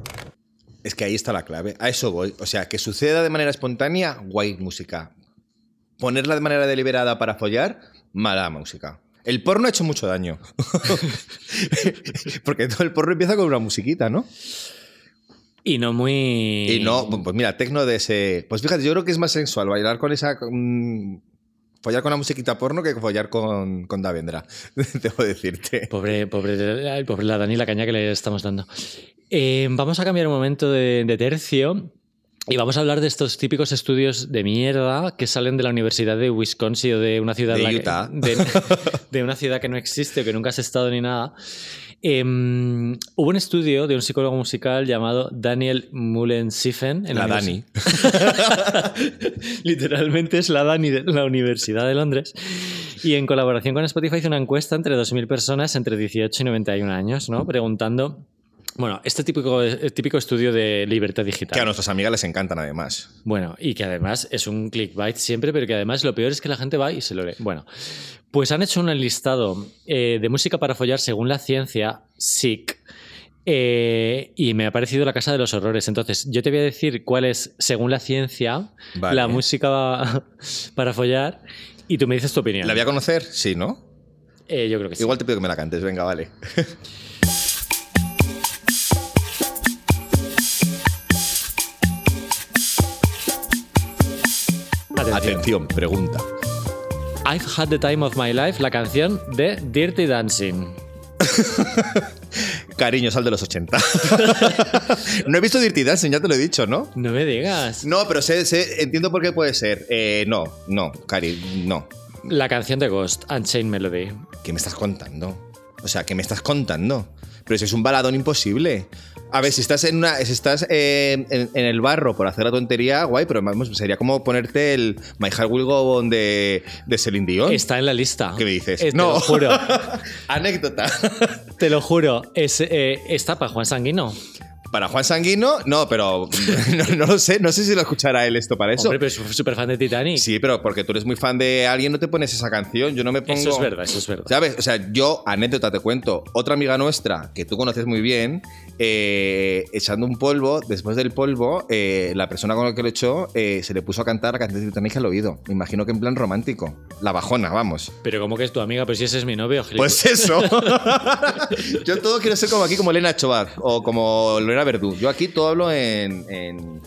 Es que ahí está la clave. A eso voy. O sea, que suceda de manera espontánea, guay música. Ponerla de manera deliberada para follar, mala música. El porno ha hecho mucho daño. Porque todo el porno empieza con una musiquita, ¿no? Y no muy. Y no, pues mira, tecno de ese. Pues fíjate, yo creo que es más sensual bailar con esa. mm, follar con la musiquita porno que follar con, con Davendra. Debo decirte. Pobre, pobre, pobre la Dani, la caña que le estamos dando. Eh, vamos a cambiar un momento de, de tercio y vamos a hablar de estos típicos estudios de mierda que salen de la Universidad de Wisconsin o de una ciudad De la que- Utah. de, de una ciudad que no existe o que nunca has estado ni nada. Em, hubo un estudio de un psicólogo musical llamado Daniel Mullen-Siffen. en La univers- Literalmente es la Dani de la Universidad de Londres. Y en colaboración con Spotify hizo una encuesta entre 2.000 personas entre 18 y 91 años, ¿no? Preguntando. Bueno, este típico, eh, típico estudio de libertad digital. Que a nuestras amigas les encantan, además. Bueno, y que además es un clickbait siempre, pero que además lo peor es que la gente va y se lo lee. Bueno, pues han hecho un listado eh, de música para follar según la ciencia, SIC, eh, y me ha parecido la casa de los horrores. Entonces, yo te voy a decir cuál es, según la ciencia, Vale. la música para follar, y tú me dices tu opinión. ¿La voy a conocer? Sí, ¿no? Eh, yo creo que sí. Igual te pido que me la cantes, venga, vale. Atención. Pregunta. I've had the time of my life, la canción de Dirty Dancing. Cariño, sal de los 80. no he visto Dirty Dancing, ya te lo he dicho, ¿no? No me digas. No, pero sé, sé- entiendo por qué puede ser. Eh, no, no, Cari, no. La canción de Ghost, Unchained Melody. ¿Qué me estás contando? O sea, ¿qué me estás contando? Pero si es un baladón imposible. A ver, si estás en una. Si estás eh, en, en el barro por hacer la tontería, guay, pero vamos, sería como ponerte el My Heart Will Go On de, de Celine Dion. Está en la lista. ¿Qué me dices? Eh, te no. lo juro. Anécdota. Te lo juro. Es, eh, está para Juan Sanguino. Para Juan Sanguino, no, pero no, no lo sé. No sé si lo escuchará él esto para eso. Hombre, pero es súper fan de Titanic. Sí, pero porque tú eres muy fan de alguien, no te pones esa canción. Yo no me pongo. Eso es verdad, eso es verdad. ¿Sabes? O sea, yo, anécdota, te cuento. Otra amiga nuestra, que tú conoces muy bien, eh, echando un polvo, después del polvo, eh, la persona con la que lo echó eh, se le puso a cantar la canción de Titanic al oído. Me imagino que en plan romántico. La bajona, vamos. Pero ¿cómo que es tu amiga? Pues si ese es mi novio, gilipollas. Pues eso. yo todo quiero ser como aquí, como Elena Chobar o como Lorena Verdú. Yo aquí todo hablo en, en-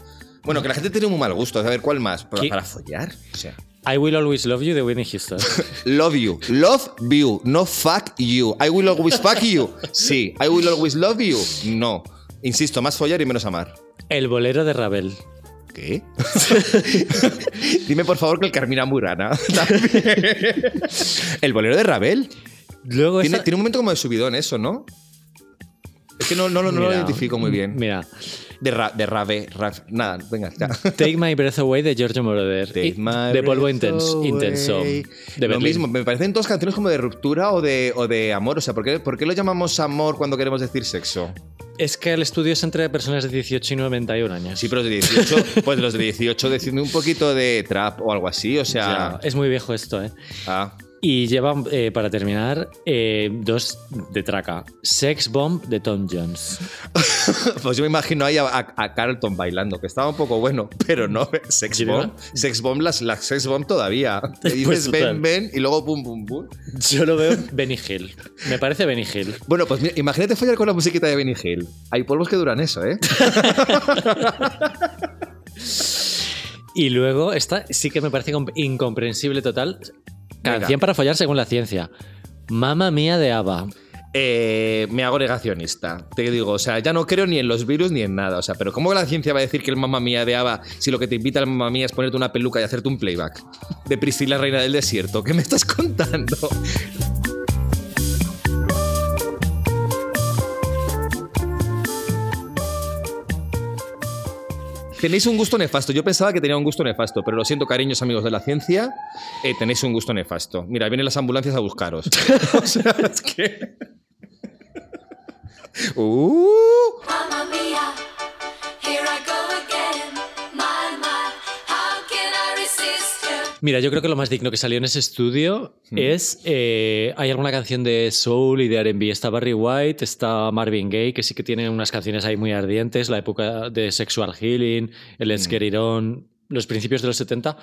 Bueno, que la gente tiene muy mal gusto. A ver, ¿cuál más? ¿Para, para follar? O sea. I Will Always Love You de Whitney Houston. Love you. Love you. No fuck you. I will always fuck you. Sí. I will always love you. No. Insisto, más follar y menos amar. El bolero de Ravel. ¿Qué? Dime por favor que el Carmina Murana. también. el bolero de Ravel. Luego Tiene, esa- tiene un momento como de subidón eso, ¿no? Es que no, no, lo- no lo Mira, identifico muy bien. Mira, De, ra, de rave, ra- nada, venga, ya. Take My Breath Away de Giorgio Moroder. Take my de polvo intenso. intenso de Lo mismo, me parecen todas canciones como de ruptura o de, o de amor. O sea, ¿por qué, ¿por qué lo llamamos amor cuando queremos decir sexo? Es que el estudio es entre personas de 18 y 91 años. Sí, pero los de 18, pues los de 18 deciden un poquito de trap o algo así, o sea. Ya, es muy viejo esto, ¿eh? Ah, Y lleva, eh, para terminar, eh, dos de traca. Sex Bomb de Tom Jones. pues yo me imagino ahí a, a- a Carlton bailando, que estaba un poco bueno, pero no. Sex ¿Sí, bomb. Sex bomb, las, las sex bomb todavía. Te dices Pues total. ven, ven y luego pum, pum, pum. Yo lo veo Benny Hill. Me parece Benny Hill. Bueno, pues mira, imagínate follar con la musiquita de Benny Hill. Hay polvos que duran eso, ¿eh? Y luego, esta sí que me parece com- incomprensible total. Venga. Canción para follar según la ciencia. Mamma mía de Ava. eh, me hago negacionista. Te digo, o sea, ya no creo ni en los virus ni en nada. O sea, pero ¿cómo la ciencia va a decir que el mamá mía de Ava si lo que te invita el mamá mía es ponerte una peluca y hacerte un playback? De Priscila, reina del desierto. ¿Qué me estás contando? Tenéis un gusto nefasto. Yo pensaba que tenía un gusto nefasto, pero lo siento, cariños amigos de la ciencia, eh, tenéis un gusto nefasto. Mira, vienen las ambulancias a buscaros. o sea, es que... Uh. Mamma mia, here I go again. Mira, yo creo que lo más digno que salió en ese estudio es. eh, hay alguna canción de Soul y de RB. Está Barry White, está Marvin Gaye, que sí que tiene unas canciones ahí muy ardientes. La época de Sexual Healing, el Let's Get It On, los principios de los 70.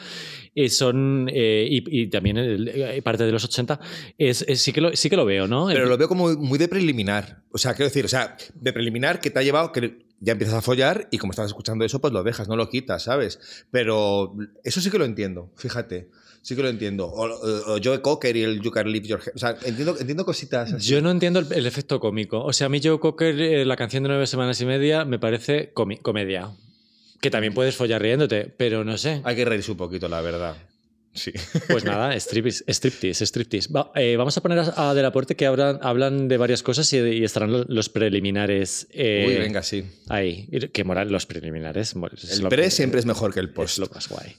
eh, son. eh, y, y también el- eh, parte de los 80. Es, es- sí, que lo, sí que lo veo, ¿no? Pero lo veo como muy de preliminar. O sea, quiero decir, o sea, de preliminar que te ha llevado que ya empiezas a follar y como estás escuchando eso, pues lo dejas, no lo quitas, ¿sabes? Pero eso sí que lo entiendo, fíjate. Sí que lo entiendo. O, o- o Joe Cocker y el You Can Leave Your Head. O sea, entiendo, entiendo cositas así. Yo no entiendo el, el efecto cómico. O sea, a mí Joe Cocker, eh, la canción de nueve semanas y media, me parece comedia. Que también puedes follar riéndote, pero no sé. Hay que reírse un poquito, la verdad. Sí. Pues nada, striptease, striptease. striptease. Va, eh, vamos a poner a, a Del Aporte que hablan, hablan de varias cosas y, y estarán lo- los preliminares. eh, Uy, venga, sí. Ahí. Que moral, los preliminares. El lo- pre siempre es mejor que el post. Es lo más guay.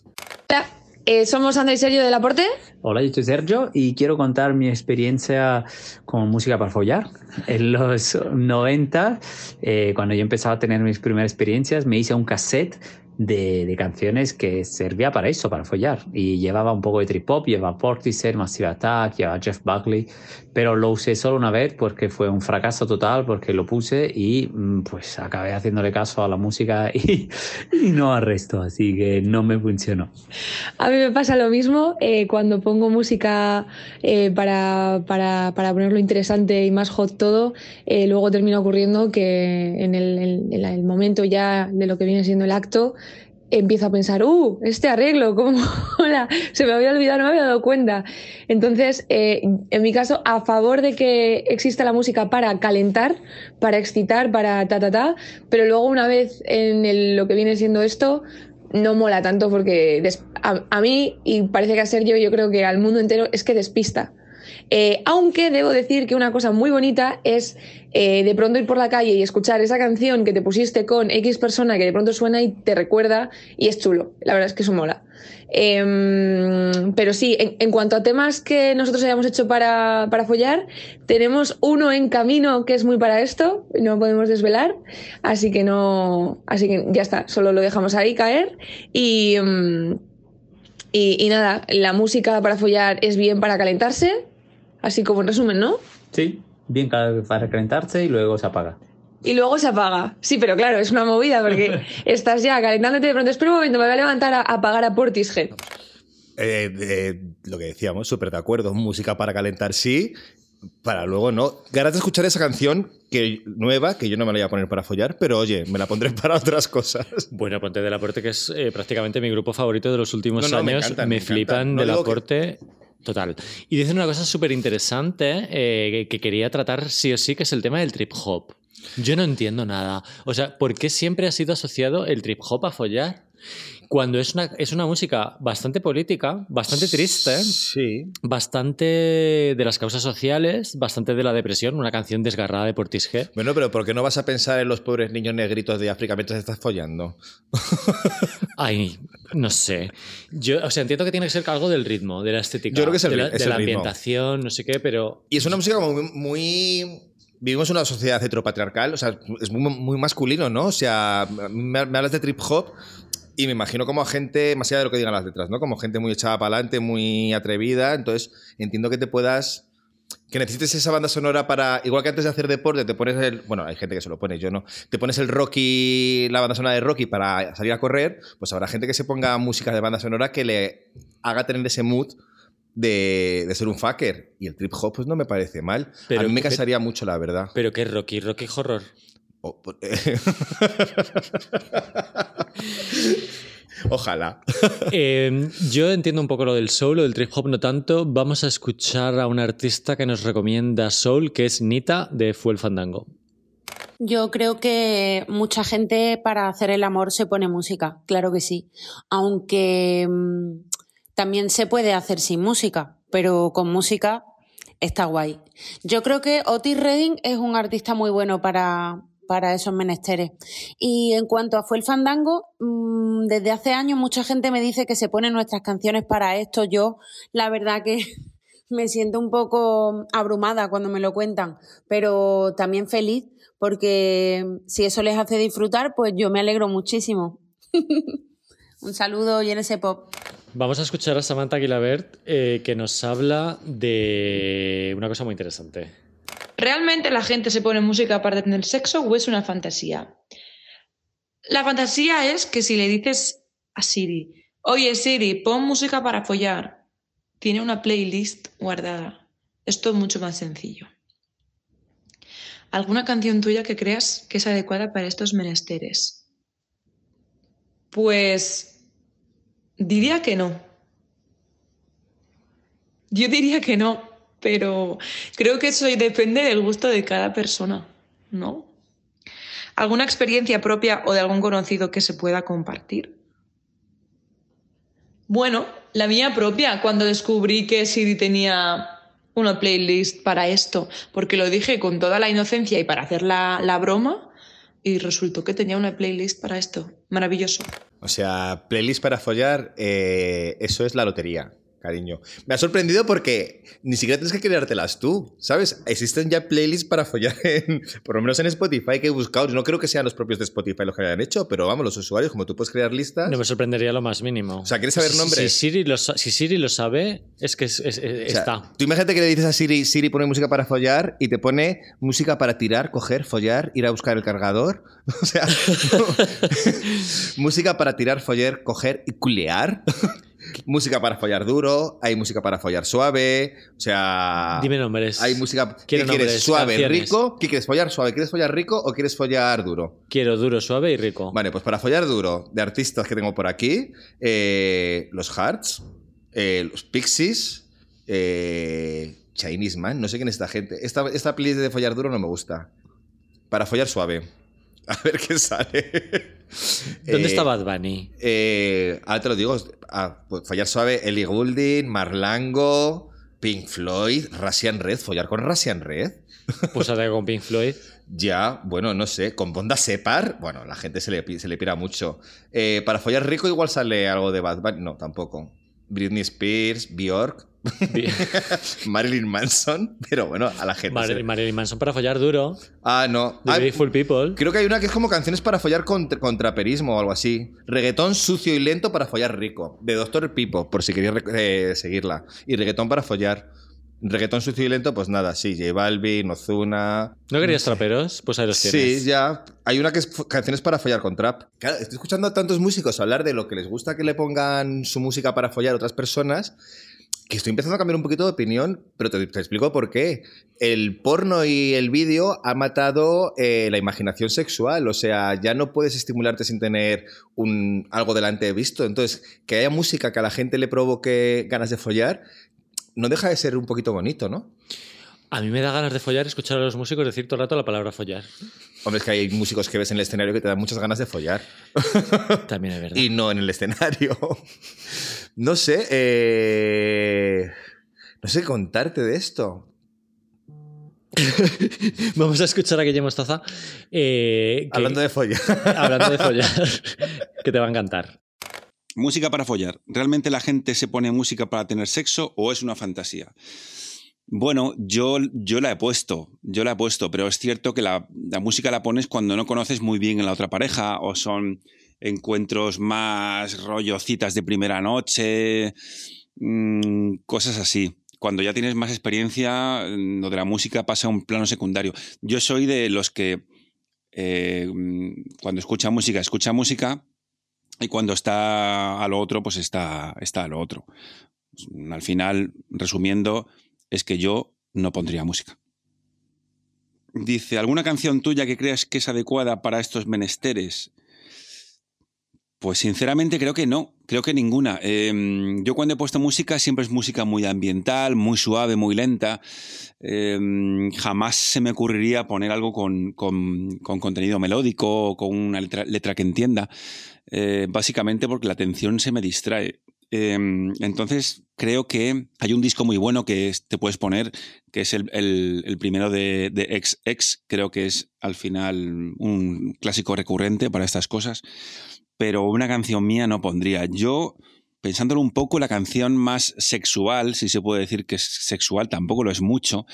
Hola, eh, somos André y Sergio del Aporte. Hola, yo soy Sergio y quiero contar mi experiencia con música para follar. En los 90, eh, cuando yo empezaba a tener mis primeras experiencias, me hice un cassette de, canciones que servía para eso, para follar. Y llevaba un poco de trip hop, llevaba Portishead, Massive Attack, llevaba Jeff Buckley, pero lo usé solo una vez porque fue un fracaso total, porque lo puse y mm, pues acabé haciéndole caso a la música y, no al resto, así que no me funcionó. A mí me pasa lo mismo eh, cuando pongo música eh, para, para, para ponerlo interesante y más hot todo, eh, luego termina ocurriendo que en el momento ya de lo que viene siendo el acto, empiezo a pensar, ¡uh! Este arreglo, ¿cómo mola? Se me había olvidado, no me había dado cuenta. Entonces, eh, en mi caso, a favor de que exista la música para calentar, para excitar, para ta, ta, ta, pero luego una vez en lo que viene siendo esto, no mola tanto porque a mí, y parece que a Sergio, yo creo que al mundo entero, es que despista. Eh, aunque debo decir que una cosa muy bonita es eh, de pronto ir por la calle y escuchar esa canción que te pusiste con X persona que de pronto suena y te recuerda y es chulo. La verdad es que eso mola. Em, pero sí, en, cuanto a temas que nosotros hayamos hecho para, para follar, tenemos uno en camino que es muy para esto, no podemos desvelar, así que no, así que ya está, solo lo dejamos ahí caer y, em, y nada, la música para follar es bien para calentarse, así como en resumen, ¿no? Sí, bien para calentarse y luego se apaga. Y luego se apaga. Sí, pero claro, es una movida porque estás ya calentándote de pronto. Espera un momento, me voy a levantar a apagar a Portishead. Eh, eh, lo que decíamos, súper de acuerdo. Música para calentar, sí. Para luego no. Ganas de escuchar esa canción que, nueva, que yo no me la voy a poner para follar, pero oye, me la pondré para otras cosas. Bueno, Ponte del Aporte, que es eh, prácticamente mi grupo favorito de los últimos No, no, me años. encantan, me flipan del digo que- Aporte. Total. Y dicen una cosa súper interesante eh, que quería tratar sí o sí, que es el tema del trip hop. Yo no entiendo nada. O sea, ¿por qué siempre ha sido asociado el trip hop a follar? Cuando es una, es una música bastante política, bastante triste, sí. bastante de las causas sociales, bastante de la depresión, una canción desgarrada de Portishead. Bueno, pero ¿por qué no vas a pensar en los pobres niños negritos de África mientras estás follando? Ay, no sé. Yo, o sea, entiendo que tiene que ser algo del ritmo, de la estética, Yo creo que es el de la, es de el la ritmo. ambientación, no sé qué, pero Y es una música como muy... muy- Vivimos en una sociedad heteropatriarcal, o sea, es muy, muy masculino, ¿no? O sea, me hablas de trip hop y me imagino como gente, más allá de lo que digan las letras, ¿no? Como gente muy echada para adelante, muy atrevida, entonces entiendo que te puedas... Que necesites esa banda sonora para... Igual que antes de hacer deporte, te pones el... Bueno, hay gente que se lo pone, yo no. Te pones el Rocky, la banda sonora de Rocky para salir a correr, pues habrá gente que se ponga música de banda sonora que le haga tener ese mood de, de ser un fucker. Y el trip hop, pues no me parece mal. Pero a mí me casaría mucho, la verdad. pero qué Rocky, Rocky horror. Por- Ojalá. Eh, yo entiendo un poco lo del soul, lo del trip hop no tanto. Vamos a escuchar a un artista que nos recomienda soul, que es Nita de Fuel Fandango. Yo creo que mucha gente para hacer el amor se pone música, claro que sí. Aunque mm, también se puede hacer sin música, pero con música está guay. Yo creo que Otis Redding es un artista muy bueno para, para esos menesteres. Y en cuanto a Fue el Fandango, mm, desde hace años mucha gente me dice que se ponen nuestras canciones para esto. Yo, la verdad que me siento un poco abrumada cuando me lo cuentan, pero también feliz porque si eso les hace disfrutar, pues yo me alegro muchísimo. un saludo y en ese pop. Vamos a escuchar a Samantha Guilabert eh, que nos habla de una cosa muy interesante. ¿Realmente la gente se pone música para tener sexo o es una fantasía? La fantasía es que si le dices a Siri, oye Siri, pon música para follar, tiene una playlist guardada. Esto es mucho más sencillo. ¿Alguna canción tuya que creas que es adecuada para estos menesteres? Pues diría que no. Yo diría que no, pero creo que eso depende del gusto de cada persona, ¿no? ¿Alguna experiencia propia o de algún conocido que se pueda compartir? Bueno, la mía propia, cuando descubrí que Siri tenía una playlist para esto, porque lo dije con toda la inocencia y para hacer la, la broma, y resultó que tenía una playlist para esto. Maravilloso. O sea, playlist para follar, eh, eso es la lotería, cariño. Me ha sorprendido porque ni siquiera tienes que creártelas tú, ¿sabes? Existen ya playlists para follar, en- por lo menos en Spotify que he buscado. No creo que sean los propios de Spotify los que lo hayan hecho, pero vamos, los usuarios, como tú puedes crear listas. No me sorprendería lo más mínimo. O sea, ¿quieres saber Si- nombres? Si Siri lo, si Siri lo sabe, es que es- es- es- O sea, está. Tú imagínate que le dices a Siri, Siri pone música para follar y te pone música para tirar, coger, follar, ir a buscar el cargador. O sea, música para tirar, follar, coger y culear. Música para follar duro, hay música para follar suave, o sea... Dime nombres. Hay música... ¿Qué quieres? ¿Suave, canciones. rico? ¿Qué quieres? ¿Follar suave? ¿Quieres follar rico o quieres follar duro? Quiero duro, suave y rico. Vale, pues para follar duro, de artistas que tengo por aquí, eh, los Hearts, eh, los Pixies, eh, Chinese Man, no sé quién es esta gente. Esta, esta playlist de follar duro no me gusta. Para follar suave. A ver qué sale. ¿Dónde Eh, está Bad Bunny? eh, ahora te lo digo. Ah, pues follar suave, Ellie Goulding, Marlango, Pink Floyd, Russian Red. Follar con Russian Red. Pues ahora con Pink Floyd. Ya, bueno, no sé. Con Bonda Separ, bueno, la gente se le, se le pira mucho. Eh, para follar rico igual sale algo de Bad Bunny. No, tampoco. Britney Spears, Bjork, Marilyn Manson. Pero bueno, a la gente. Mar- Marilyn Manson para follar duro. Ah, no. The Ah, Beautiful People. Creo que hay una que es como canciones para follar con, con traperismo o algo así. Reggaetón sucio y lento para follar rico. De Doctor Pipo, por si queréis eh, seguirla. Y reggaetón para follar. Reggaetón sucio y lento, pues nada, sí. J Balvin, Ozuna. ¿No querías traperos? Pues ahí los Sí, tienes. ya. Hay una que es canciones para follar con trap. Claro, estoy escuchando a tantos músicos hablar de lo que les gusta que le pongan su música para follar a otras personas que estoy empezando a cambiar un poquito de opinión, pero te, te explico por qué. El porno y el vídeo ha matado eh, la imaginación sexual, o sea, ya no puedes estimularte sin tener un, algo delante visto. Entonces, que haya música que a la gente le provoque ganas de follar, no deja de ser un poquito bonito, ¿no? A mí me da ganas de follar escuchar a los músicos decir todo el rato la palabra follar. Hombre, es que hay músicos que ves en el escenario que te dan muchas ganas de follar. También es verdad. Y no en el escenario. no sé. eh, No sé contarte de esto. Vamos a escuchar a Guille Mostaza. eh, que- Hablando de follar. hablando de follar. que te va a encantar. Música para follar. ¿Realmente la gente se pone música para tener sexo o es una fantasía? Bueno, yo, yo la he puesto, yo la he puesto, pero es cierto que la, la música la pones cuando no conoces muy bien a la otra pareja o son encuentros más rollo citas de primera noche, mm, cosas así. Cuando ya tienes más experiencia, mm, lo de la música pasa a un plano secundario. Yo soy de los que eh, mm, cuando escucha música, escucha música y cuando está a lo otro, pues está, está a lo otro. Al final, resumiendo, es que yo no pondría música. Dice, ¿alguna canción tuya que creas que es adecuada para estos menesteres? Pues sinceramente creo que no, creo que ninguna. Eh, yo cuando he puesto música siempre es música muy ambiental, muy suave, muy lenta. Eh, jamás se me ocurriría poner algo con, con- con contenido melódico o con una letra, letra que entienda, eh, básicamente porque la atención se me distrae. Eh, entonces creo que hay un disco muy bueno que te puedes poner, que es el, el- primero de, de XX, creo que es al final un clásico recurrente para estas cosas pero una canción mía no pondría. Yo, pensándolo un poco, la canción más sexual, si se puede decir que es sexual, tampoco lo es mucho,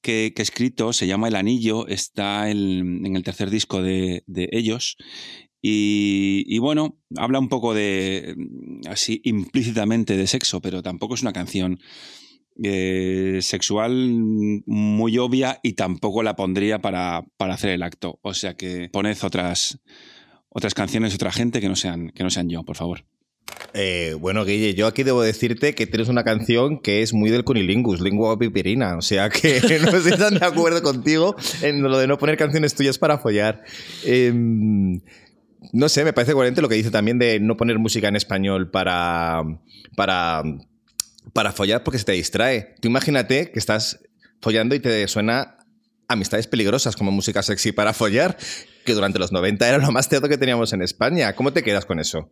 que, he escrito, se llama El Anillo, está en, el tercer disco de ellos. Y, bueno, habla un poco de, así implícitamente de sexo, pero tampoco es una canción eh, sexual muy obvia y tampoco la pondría para, para hacer el acto. O sea que poned otras, otras canciones otra gente que no sean, que no sean yo, por favor. Eh, bueno, Guille, yo aquí debo decirte que tienes una canción que es muy del cunilingus, lengua piperina. O sea que no estoy tan de acuerdo contigo en lo de no poner canciones tuyas para follar. Em, no sé, me parece coherente lo que dice también de no poner música en español para, para, para follar porque se te distrae. Tú imagínate que estás follando y te suena Amistades peligrosas como música sexy para follar, que durante los 90 era lo más teatro que teníamos en España. ¿Cómo te quedas con eso?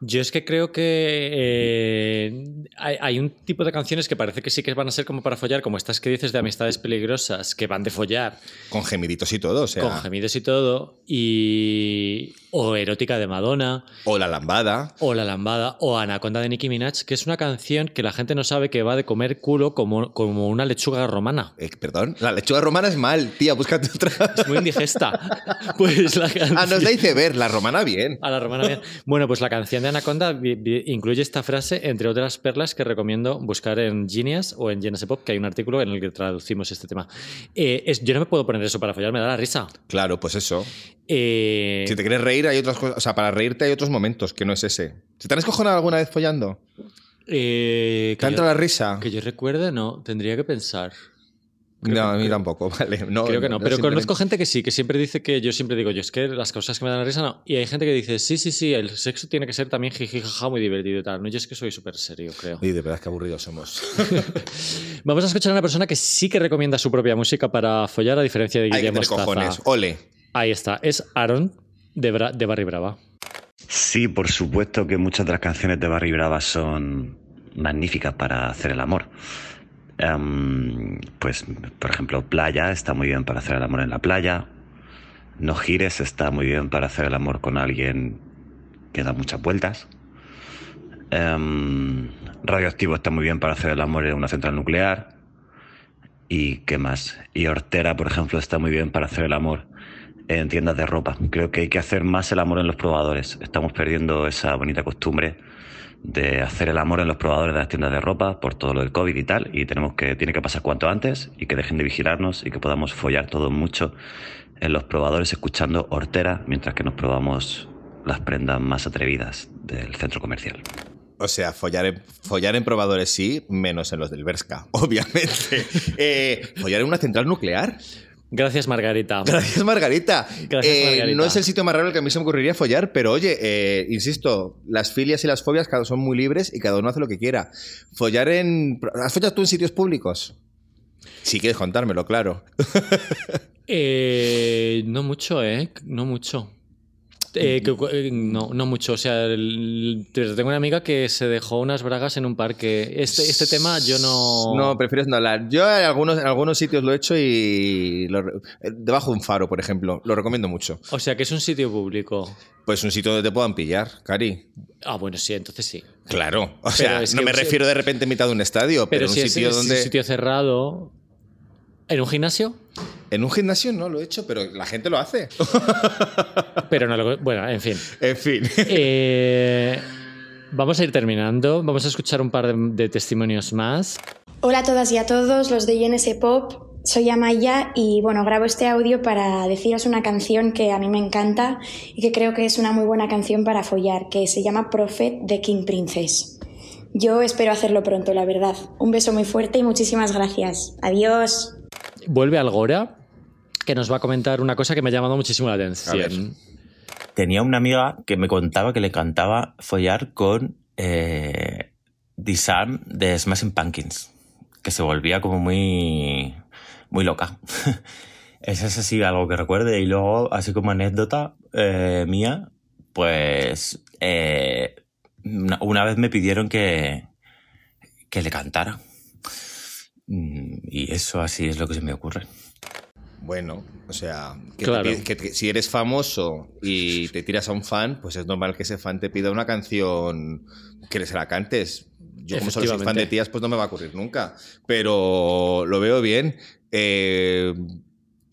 Yo es que creo que eh, hay, hay un tipo de canciones que parece que sí que van a ser como para follar, como estas que dices de amistades peligrosas, que van de follar. Con gemiditos y todo, o sea. Con gemidos y todo. Y. O Erótica de Madonna. O La Lambada. O La Lambada. O Anaconda de Nicki Minaj, que es una canción que la gente no sabe que va de comer culo como, como una lechuga romana. Eh, perdón, la lechuga romana es mal, tía, búscate otra. Es muy indigesta. pues la canción. Ah, nos la hice ver, la romana bien. A la romana bien. Bueno, pues la canción de Anaconda incluye esta frase, entre otras perlas que recomiendo buscar en Genius o en Genesis Pop, que hay un artículo en el que traducimos este tema. Eh, es- yo no me puedo poner eso para follar, me da la risa. Claro, pues eso. Eh, Si te quieres reír, hay otras cosas. O sea, para reírte hay otros momentos que no es ese. ¿Se te han escojonado alguna vez follando? eh, ¿Te ha entrado la risa? Que yo recuerde, no. Tendría que pensar. Creo no, que- a mí creo- tampoco, vale. No, Creo que no, pero simplemente- conozco gente que sí, que siempre dice que yo siempre digo, yo es que las cosas que me dan la risa no. Y hay gente que dice, sí, sí, sí, el sexo tiene que ser también jiji, jaja, muy divertido y tal. No, yo es que soy súper serio, creo. Y de verdad que aburridos somos. Vamos a escuchar a una persona que sí que recomienda su propia música para follar, a diferencia de Hay que Guillermo tener cojones. Mostaza. Ole. Ahí está, es Aaron de, Barry Brava. Sí, por supuesto que muchas de las canciones de Barry Brava son magníficas para hacer el amor. Em, pues, por ejemplo, Playa está muy bien para hacer el amor en la playa. No gires está muy bien para hacer el amor con alguien que da muchas vueltas. Em, Radioactivo está muy bien para hacer el amor en una central nuclear. ¿Y qué más? Y Hortera, por ejemplo, está muy bien para hacer el amor en tiendas de ropa. Creo que hay que hacer más el amor en los probadores. Estamos perdiendo esa bonita costumbre de hacer el amor en los probadores de las tiendas de ropa por todo lo del COVID y tal. Y tenemos que, tiene que pasar cuanto antes y que dejen de vigilarnos y que podamos follar todo mucho en los probadores escuchando Hortera mientras que nos probamos las prendas más atrevidas del centro comercial. O sea, follar en, follar en probadores sí, menos en los del Berska, obviamente. Eh, ¿Follar en una central nuclear? Gracias, Margarita. Gracias, Margarita. Gracias, Eh, Margarita. No es el sitio más raro el que a mí se me ocurriría follar, pero oye, eh, insisto, las filias y las fobias cada son muy libres y cada uno hace lo que quiera. Follar en. ¿Has follado tú en sitios públicos? Si quieres contármelo, claro. Eh, no mucho, ¿eh? No mucho. Eh, que- eh, no, no mucho. O sea, el- tengo una amiga que se dejó unas bragas en un parque. Este, este tema yo no. No, prefieres no hablar. Yo en algunos, en algunos sitios lo he hecho y. lo eh, debajo de un faro, por ejemplo. Lo recomiendo mucho. O sea, que es un sitio público. Pues un sitio donde te puedan pillar, Cari. Ah, bueno, sí, entonces sí. Claro. O Pero sea, no me refiero de repente en mitad de un estadio, pero, Pero, en un sitio es donde. un sitio cerrado. ¿En un gimnasio? En un gimnasio no lo he hecho, pero la gente lo hace. Pero no lo. Bueno, en fin. En fin. Eh, vamos a ir terminando. Vamos a escuchar un par de, de testimonios más. Hola a todas y a todos los de INS Pop. Soy Amaya y bueno, grabo este audio para deciros una canción que a mí me encanta y que creo que es una muy buena canción para follar, que se llama Prophet de King Princess. Yo espero hacerlo pronto, la verdad. Un beso muy fuerte y muchísimas gracias. Adiós. Vuelve Algora, que nos va a comentar una cosa que me ha llamado muchísimo la atención. tenía una amiga que me contaba que le encantaba follar con eh, Disarm de Smashing Pumpkins, que se volvía como muy, muy loca. Ese es así algo que recuerde. Y luego, así como anécdota eh, mía, pues eh, una, una vez me pidieron que, que le cantara. Mm, Y eso así es lo que se me ocurre. Bueno, o sea, que, te Claro. que si eres famoso y te tiras a un fan, pues es normal que ese fan te pida una canción que se la cantes. Yo como solo soy fan de tías, pues no me va a ocurrir nunca. Pero lo veo bien. Eh,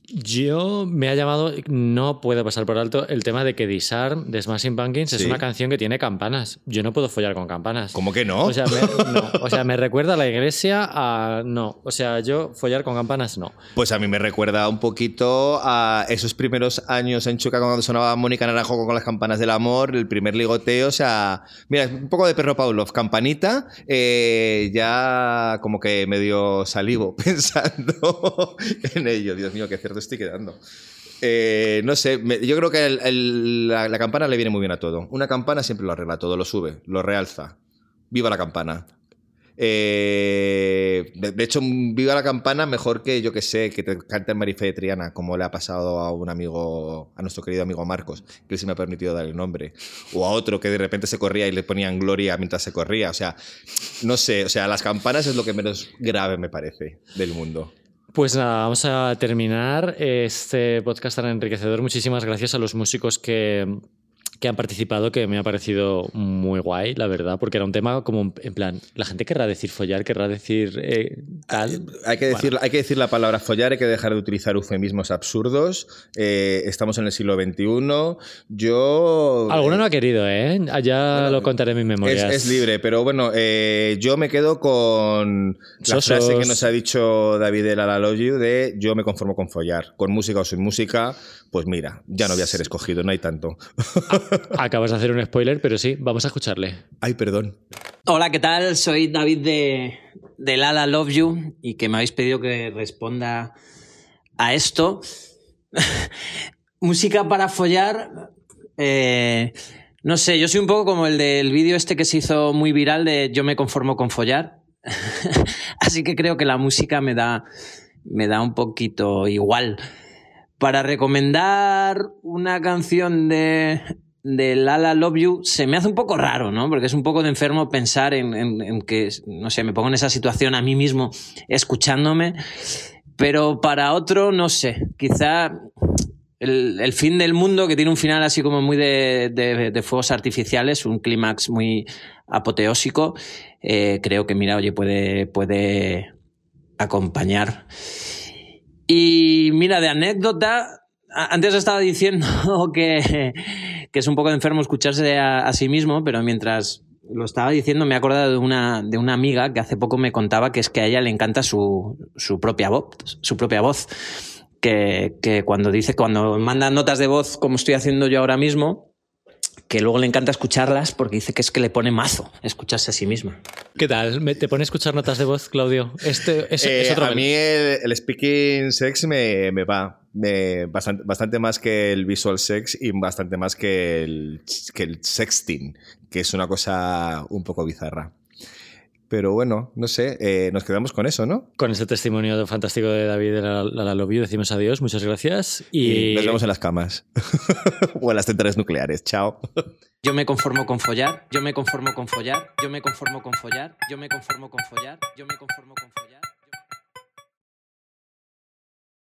Yo me ha llamado, no puedo pasar por alto el tema de que Disarm de Smashing Pumpkins es una canción que tiene campanas. Yo no puedo follar con campanas. ¿Cómo que no? O sea, me, no. O sea, me recuerda a la iglesia a. No. O sea, yo follar con campanas no. Pues a mí me recuerda un poquito a esos primeros años en Chuca cuando sonaba Mónica Naranjo con las campanas del amor, el primer ligoteo, o sea, mira, un poco de perro Pavlov, campanita, eh, ya como que medio salivo pensando en ello. Dios mío, qué cierto estoy quedando. Eh, no sé, yo creo que el- el- la, campana le viene muy bien a todo. Una campana siempre lo arregla todo, lo sube, lo realza. Viva la campana. Eh, de, hecho, viva la campana mejor que yo que sé, que te cante Marife de Triana, como le ha pasado a un amigo, a nuestro querido amigo Marcos, que él se me ha permitido dar el nombre. O a otro que de repente se corría y le ponían gloria mientras se corría. O sea, no sé, o sea, las campanas es lo que menos grave me parece del mundo. Pues nada, vamos a terminar este podcast tan enriquecedor. Muchísimas gracias a los músicos que, que han participado, que me ha parecido muy guay, la verdad, porque era un tema como en plan, la gente querrá decir follar, querrá decir eh, tal. Hay que, decir, hay que decir la palabra follar, hay que dejar de utilizar eufemismos absurdos. Eh, estamos en el siglo XXI. Yo. Alguno no ha querido, ¿eh? Ya lo contaré en mis Es, memorias. es libre, pero bueno, eh, yo me quedo con la Sosos. frase que nos ha dicho David Love You de yo me conformo con follar. Con música o sin música, pues mira, ya no voy a ser escogido, no hay tanto. Acabas de hacer un spoiler, pero sí, vamos a escucharle. Ay, perdón. Hola, ¿qué tal? Soy David de, de Lala Love You y que me habéis pedido que responda a esto. Música para follar. eh, no sé, yo soy un poco como el del vídeo este que se hizo muy viral de Yo me conformo con follar. Así que creo que la música me da, me da un poquito igual. Para recomendar una canción de, de Lala Love You, se me hace un poco raro, ¿no? Porque es un poco de enfermo pensar en, en- que, no sé, me pongo en esa situación a mí mismo escuchándome. Pero para otro, no sé, quizá el, el fin del mundo, que tiene un final así como muy de, de- de fuegos artificiales, un clímax muy apoteósico, eh, creo que, mira, oye, puede, puede acompañar. Y mira, de anécdota, antes estaba diciendo que, que es un poco enfermo escucharse a, a sí mismo, pero mientras lo estaba diciendo me he acordado de una, de una amiga que hace poco me contaba que es que a ella le encanta su, su propia voz, su propia voz. Que, que cuando dice, cuando manda notas de voz, como estoy haciendo yo ahora mismo, que luego le encanta escucharlas porque dice que es que le pone mazo escucharse a sí misma. ¿Qué tal? ¿Me- ¿Te pone a escuchar notas de voz, Claudio? Este es, es Eh, otro a mí el, el speaking sex me, me va. Me- bastante, bastante más que el visual sex y bastante más que el, que el sexting, que es una cosa un poco bizarra. Pero bueno, no sé, eh, nos quedamos con eso, ¿no? Con ese testimonio fantástico de David de la, la, You, decimos adiós, muchas gracias. Y, Y nos vemos en las camas. o en las centrales nucleares. Chao. Yo me conformo con follar, yo me conformo con follar, yo me conformo con follar, yo me conformo con follar, yo me conformo con follar.